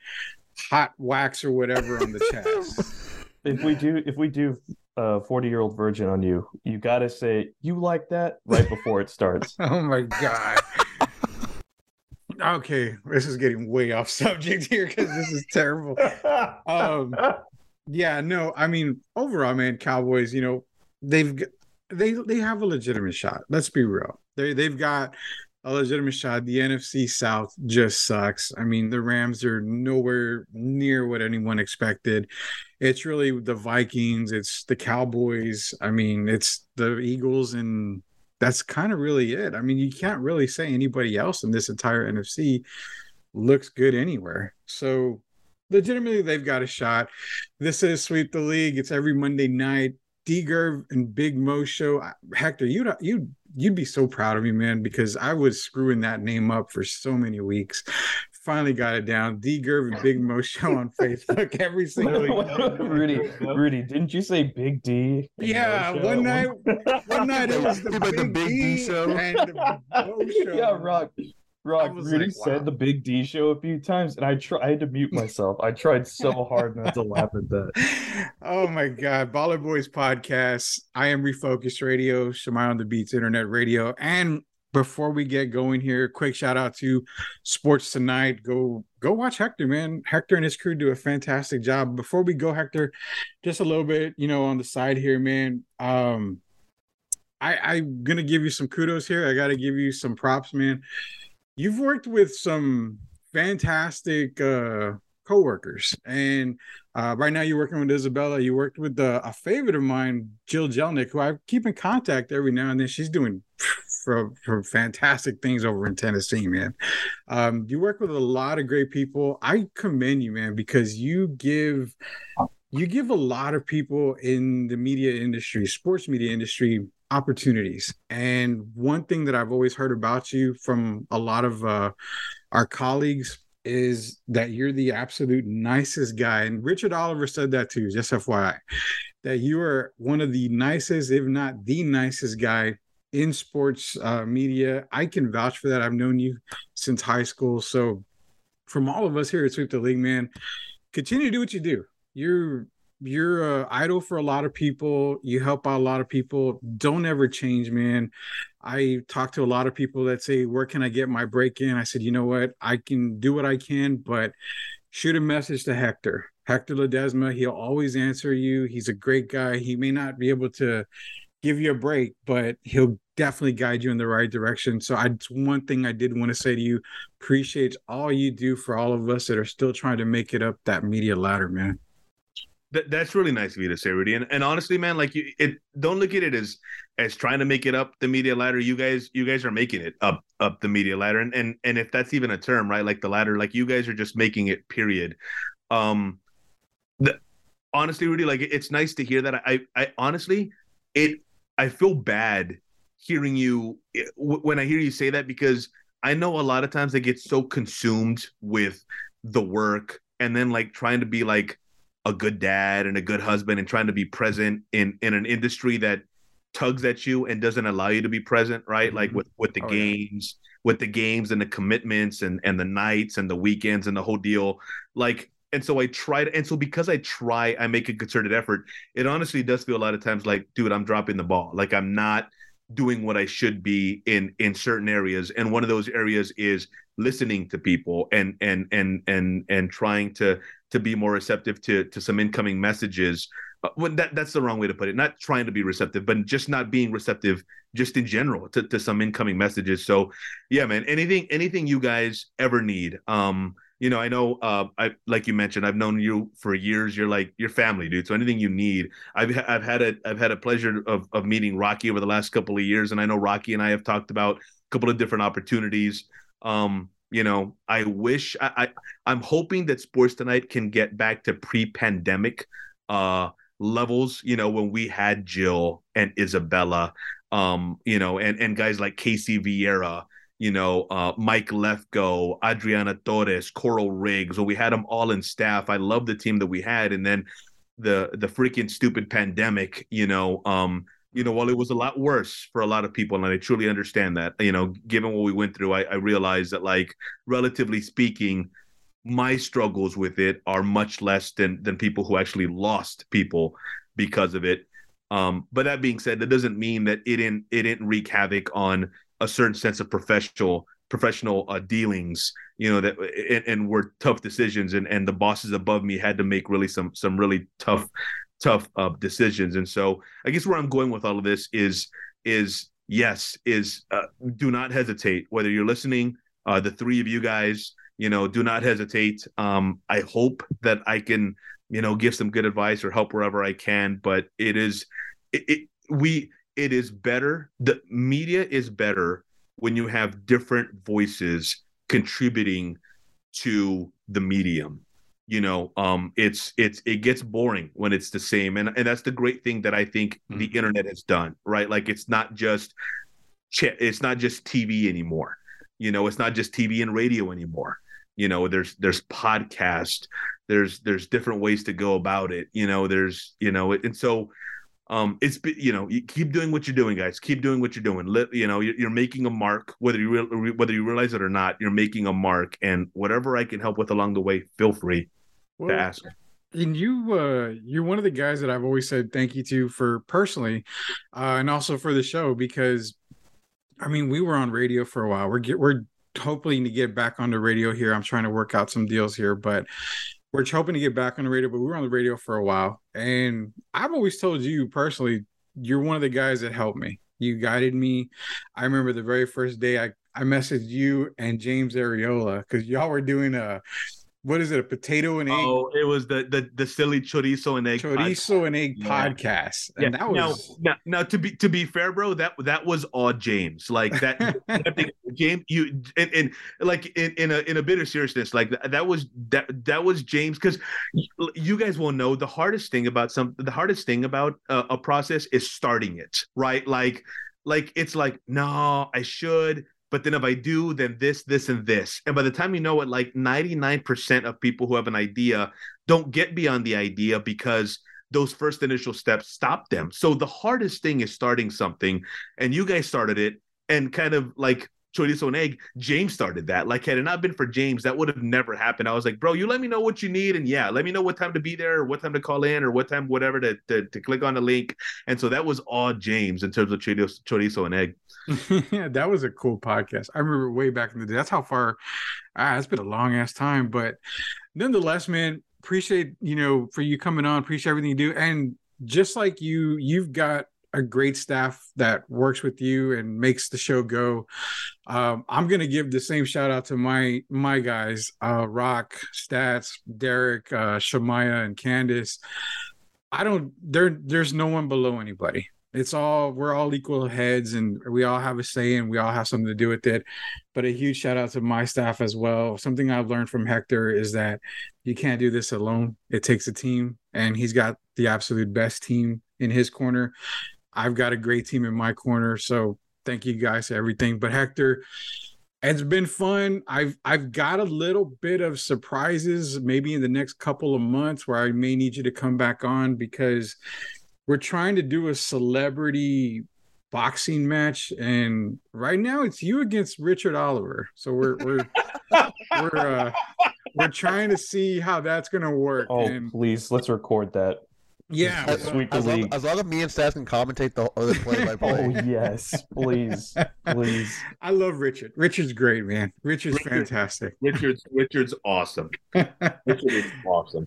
hot wax or whatever on the chest. If we do, if we do a forty-year-old virgin on you, you gotta say you like that right before it starts. Oh my god. okay, this is getting way off subject here because this is terrible. Um, yeah, no, I mean, overall, man, Cowboys, you know, they've they they have a legitimate shot. Let's be real. They they've got a legitimate shot. The NFC South just sucks. I mean, the Rams are nowhere near what anyone expected. It's really the Vikings, it's the Cowboys. I mean, it's the Eagles and that's kind of really it. I mean, you can't really say anybody else in this entire NFC looks good anywhere. So legitimately, they've got a shot. This is Sweep the League. It's every Monday night. D Gerv and Big Mo show. Hector, you you you'd be so proud of me, man, because I was screwing that name up for so many weeks. Finally got it down. D Gerv and Big Mo show on Facebook every single week. Rudy, Rudy, didn't you say Big D? Yeah, one night, one night it was the, big, the Big D, D show and the Mo show. Yeah, Rock. Rock, Rudy like, said wow. the Big D show a few times, and I tried. To mute myself. I tried so hard not to laugh at that. oh my god, Baller Boys podcast. I am Refocus Radio, Shemai on the Beats Internet Radio, and before we get going here, quick shout out to Sports Tonight. Go go watch Hector, man. Hector and his crew do a fantastic job. Before we go, Hector, just a little bit, you know, on the side here, man. Um, I I'm gonna give you some kudos here. I gotta give you some props, man you've worked with some fantastic uh co-workers. And uh right now you're working with isabella. You worked with uh, a favorite of mine jill jelnick who i keep in contact every now and then. She's doing for, for fantastic things over in tennessee man. Um you work with a lot of great people. I commend you man because you give you give a lot of people in the media industry sports media industry opportunities. And one thing that I've always heard about you from a lot of uh, our colleagues is that you're the absolute nicest guy. And Richard Oliver said that too, just FYI, that you are one of the nicest, if not the nicest guy in sports uh, media. I can vouch for that. I've known you since high school. So, from all of us here at Sweep the League, man, continue to do what you do. You're you're uh, a idol for a lot of people you help out a lot of people don't ever change man. I talk to a lot of people that say where can i get my break in? I said you know what? I can do what i can but shoot a message to hector. Hector ledesma he'll always answer you. He's a great guy. He may not be able to give you a break but he'll definitely guide you in the right direction. So i one thing i did want to say to you appreciate all you do for all of us that are still trying to make it up that media ladder man that, that's really nice of you to say, Rudy. And, and honestly, man, like you, it don't look at it as as trying to make it up the media ladder. You guys, you guys are making it up up the media ladder. And and and if that's even a term, right? Like the ladder, like you guys are just making it. Period. Um, the honestly, Rudy, like it's nice to hear that. I I honestly, it I feel bad hearing you when I hear you say that because I know a lot of times they get so consumed with the work and then like trying to be like a good dad and a good husband and trying to be present in in an industry that tugs at you and doesn't allow you to be present right mm-hmm. like with with the oh, games yeah. with the games and the commitments and and the nights and the weekends and the whole deal like and so i tried and so because i try i make a concerted effort it honestly does feel a lot of times like dude i'm dropping the ball like i'm not doing what i should be in in certain areas and one of those areas is listening to people and and and and and trying to to be more receptive to to some incoming messages. When that that's the wrong way to put it. Not trying to be receptive but just not being receptive just in general to, to some incoming messages. So yeah man anything anything you guys ever need um you know i know uh i like you mentioned i've known you for years. You're like your family dude. So anything you need i've i've had a i've had a pleasure of of meeting rocky over the last couple of years. And i know rocky and i have talked about a couple of different opportunities. Um, you know, I wish I, I am hoping that Sports Tonight can get back to pre-pandemic uh levels, you know, when we had Jill and Isabella, um, you know, and and guys like Casey Vieira, you know, uh, Mike Lefko, Adriana Torres, Coral Riggs. So we had them all in staff. I love the team that we had, and then the the freaking stupid pandemic, you know, um, you know, while it was a lot worse for a lot of people, and I truly understand that, you know, given what we went through, I, I realized that, like, relatively speaking, my struggles with it are much less than than people who actually lost people because of it. Um, but that being said, that doesn't mean that it didn't it didn't wreak havoc on a certain sense of professional professional uh, dealings. You know that and, and were tough decisions, and and the bosses above me had to make really some some really tough tough uh, decisions. And so I guess where I'm going with all of this is is yes is uh, do not hesitate. Whether you're listening uh, the three of you guys you know do not hesitate. Um, i hope that i can you know give some good advice or help wherever i can but it is it, it we it is better the media is better when you have different voices contributing to the medium you know um it's it's it gets boring when it's the same and and that's the great thing that i think mm-hmm. the internet has done right like it's not just it's not just tv anymore you know it's not just tv and radio anymore you know there's there's podcast there's there's different ways to go about it you know there's you know and so um it's you know you keep doing what you're doing guys keep doing what you're doing Let, you know you're, you're making a mark whether you re- whether you realize it or not you're making a mark and whatever i can help with along the way feel free well, to ask and you uh you're one of the guys that i've always said thank you to for personally uh and also for the show because i mean we were on radio for a while we're get we're hoping to get back on the radio here i'm trying to work out some deals here but we're hoping to get back on the radio, but we were on the radio for a while. And I've always told you personally, you're one of the guys that helped me. You guided me. I remember the very first day I, I messaged you and James Areola because y'all were doing a what is it? A potato and egg? Oh, it was the the the silly chorizo and egg chorizo podcast. and egg yeah. podcast, and yeah. that was now, now, now to be to be fair, bro. That that was all James. Like that, James. You and, and like in, in a in a bit of seriousness, like that, that was that that was James because you guys will know the hardest thing about some the hardest thing about uh, a process is starting it right. Like like it's like no, I should but then if I do, then this, this, and this. And by the time you know it, like 99% of people who have an idea don't get beyond the idea because those first initial steps stop them. So the hardest thing is starting something, and you guys started it and kind of like chorizo and egg, James started that. Like, had it not been for James, that would have never happened. I was like, bro, you let me know what you need, and yeah, let me know what time to be there, or what time to call in, or what time, whatever, to to, to click on the link. And so that was all James in terms of chorizo, chorizo and egg. yeah, that was a cool podcast. I remember way back in the day. That's how far. Ah, it's been a long ass time, but nonetheless, man, appreciate you know for you coming on. Appreciate everything you do, and just like you, you've got a great staff that works with you and makes the show go. Um, I'm gonna give the same shout out to my my guys, uh, Rock, Stats, Derek, uh, Shamaya, and Candace. I don't there there's no one below anybody. It's all we're all equal heads and we all have a say and we all have something to do with it. But a huge shout out to my staff as well. Something I've learned from Hector is that you can't do this alone. It takes a team and he's got the absolute best team in his corner. I've got a great team in my corner. So thank you guys for everything. But Hector, it's been fun. I've I've got a little bit of surprises maybe in the next couple of months where I may need you to come back on because we're trying to do a celebrity boxing match and right now it's you against Richard Oliver. So we're we're we're uh we're trying to see how that's going to work. Oh, and, please, let's record that. Yeah, as, as, long, as, long, as me and Stats can commentate the, other play by play. oh yes, please, please. I love Richard. Richard's great, man. Richard's Richard, fantastic. Richard's Richard's awesome. Richard is awesome.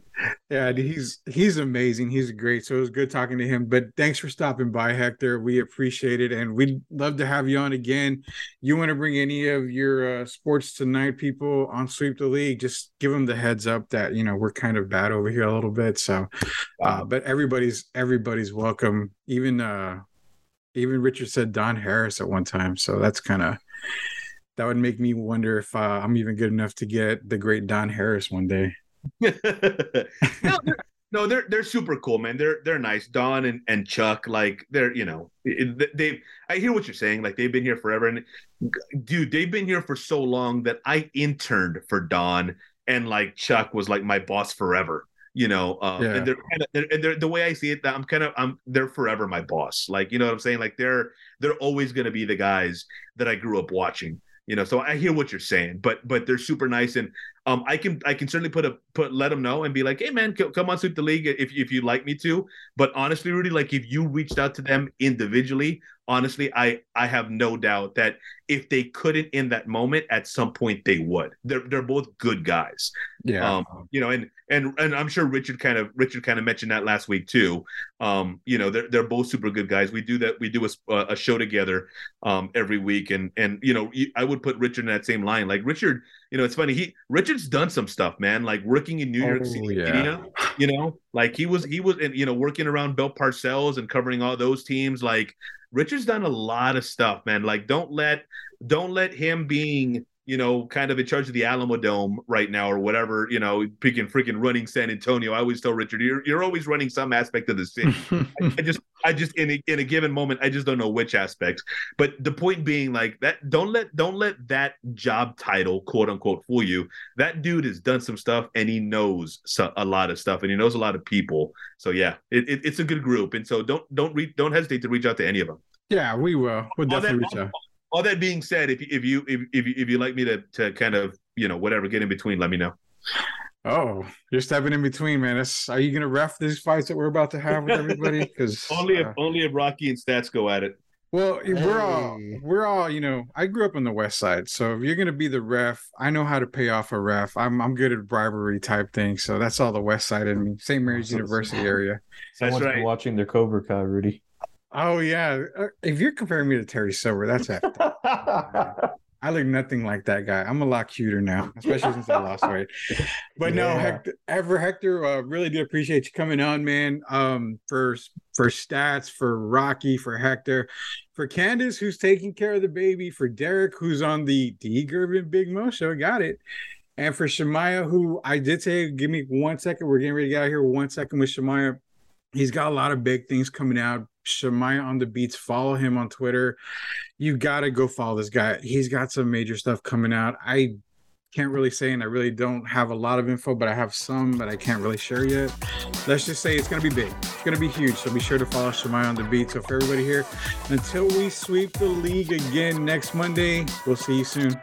Yeah, he's he's amazing. He's great. So it was good talking to him. But thanks for stopping by, Hector. We appreciate it, and we'd love to have you on again. You want to bring any of your uh, sports tonight people on Sweep the League? Just give them the heads up that you know we're kind of bad over here a little bit. So, uh, but everybody's everybody's welcome. Even uh even Richard said Don Harris at one time. So that's kind of that would make me wonder if uh, I'm even good enough to get the great Don Harris one day. no, they're, no, they're they're super cool, man. They're they're nice. Don and, and Chuck, like they're you know they. I hear what you're saying. Like they've been here forever, and dude, they've been here for so long that I interned for Don, and like Chuck was like my boss forever you know um, yeah. and they're kind of they're, and they're, the way i see it that i'm kind of i'm they're forever my boss. Like you know what i'm saying? Like they're they're always going to be the guys that i grew up watching you know? So i hear what you're saying but but they're super nice and um i can i can certainly put a put let them know and be like hey man come on sweep the league if, if you'd like me to. But honestly rudy like if you reached out to them individually honestly i i have no doubt that if they couldn't in that moment at some point they would. They're they're both good guys. Yeah. Um you know and and and i'm sure richard kind of richard kind of mentioned that last week too. Um you know they're, they're both super good guys. We do that we do a, a show together um every week. And and you know i would put richard in that same line. Like richard you know it's funny he richard's done some stuff man like working in new york oh, city yeah. you know like he was he was you know working around bill parcells and covering all those teams like richard's done a lot of stuff man like don't let don't let him being you know, kind of in charge of the Alamodome right now or whatever, you know, picking freaking running San Antonio. I always tell Richard, you're, you're always running some aspect of the city. I, I just, I just, in a, in a given moment, I just don't know which aspect. But the point being like that, don't let, don't let that job title, quote unquote, fool you. That dude has done some stuff and he knows so, a lot of stuff and he knows a lot of people. So yeah, it, it, it's a good group. And so don't, don't read, don't hesitate to reach out to any of them. Yeah, we will. We'll definitely reach out. All that being said, if if you if if you, if you like me to to kind of you know whatever get in between, let me know. Oh, you're stepping in between, man. That's, are you gonna ref these fights that we're about to have with everybody? Because Only if uh, only if Rocky and Stats go at it. Well, we're all we're all you know. I grew up on the west side, so if you're gonna be the ref, I know how to pay off a ref. I'm I'm good at bribery type thing, so that's all the west side in me. St. Mary's University area. Someone's been right. watching their Cobra Kai, Rudy. Oh yeah, Uh, if you're comparing me to Terry Silver, that's after. I look nothing like that guy. I'm a lot cuter now, especially since I lost weight. But no, Hector, ever Hector, uh, really do appreciate you coming on, man. Um, for for stats, for Rocky, for Hector, for Candace, who's taking care of the baby, for Derek, who's on the D Gervin Big Mo show, got it. And for Shemaya, who I did say, give me one second. We're getting ready to get out here. One second with Shemaya. He's got a lot of big things coming out. Shemaya on the beats. Follow him on Twitter. You got to go follow this guy. He's got some major stuff coming out. I can't really say, and I really don't have a lot of info, but I have some that I can't really share yet. Let's just say it's to be big. It's to be huge. So be sure to follow Shemaya on the beat. So for everybody here, until we sweep the league again next Monday, we'll see you soon.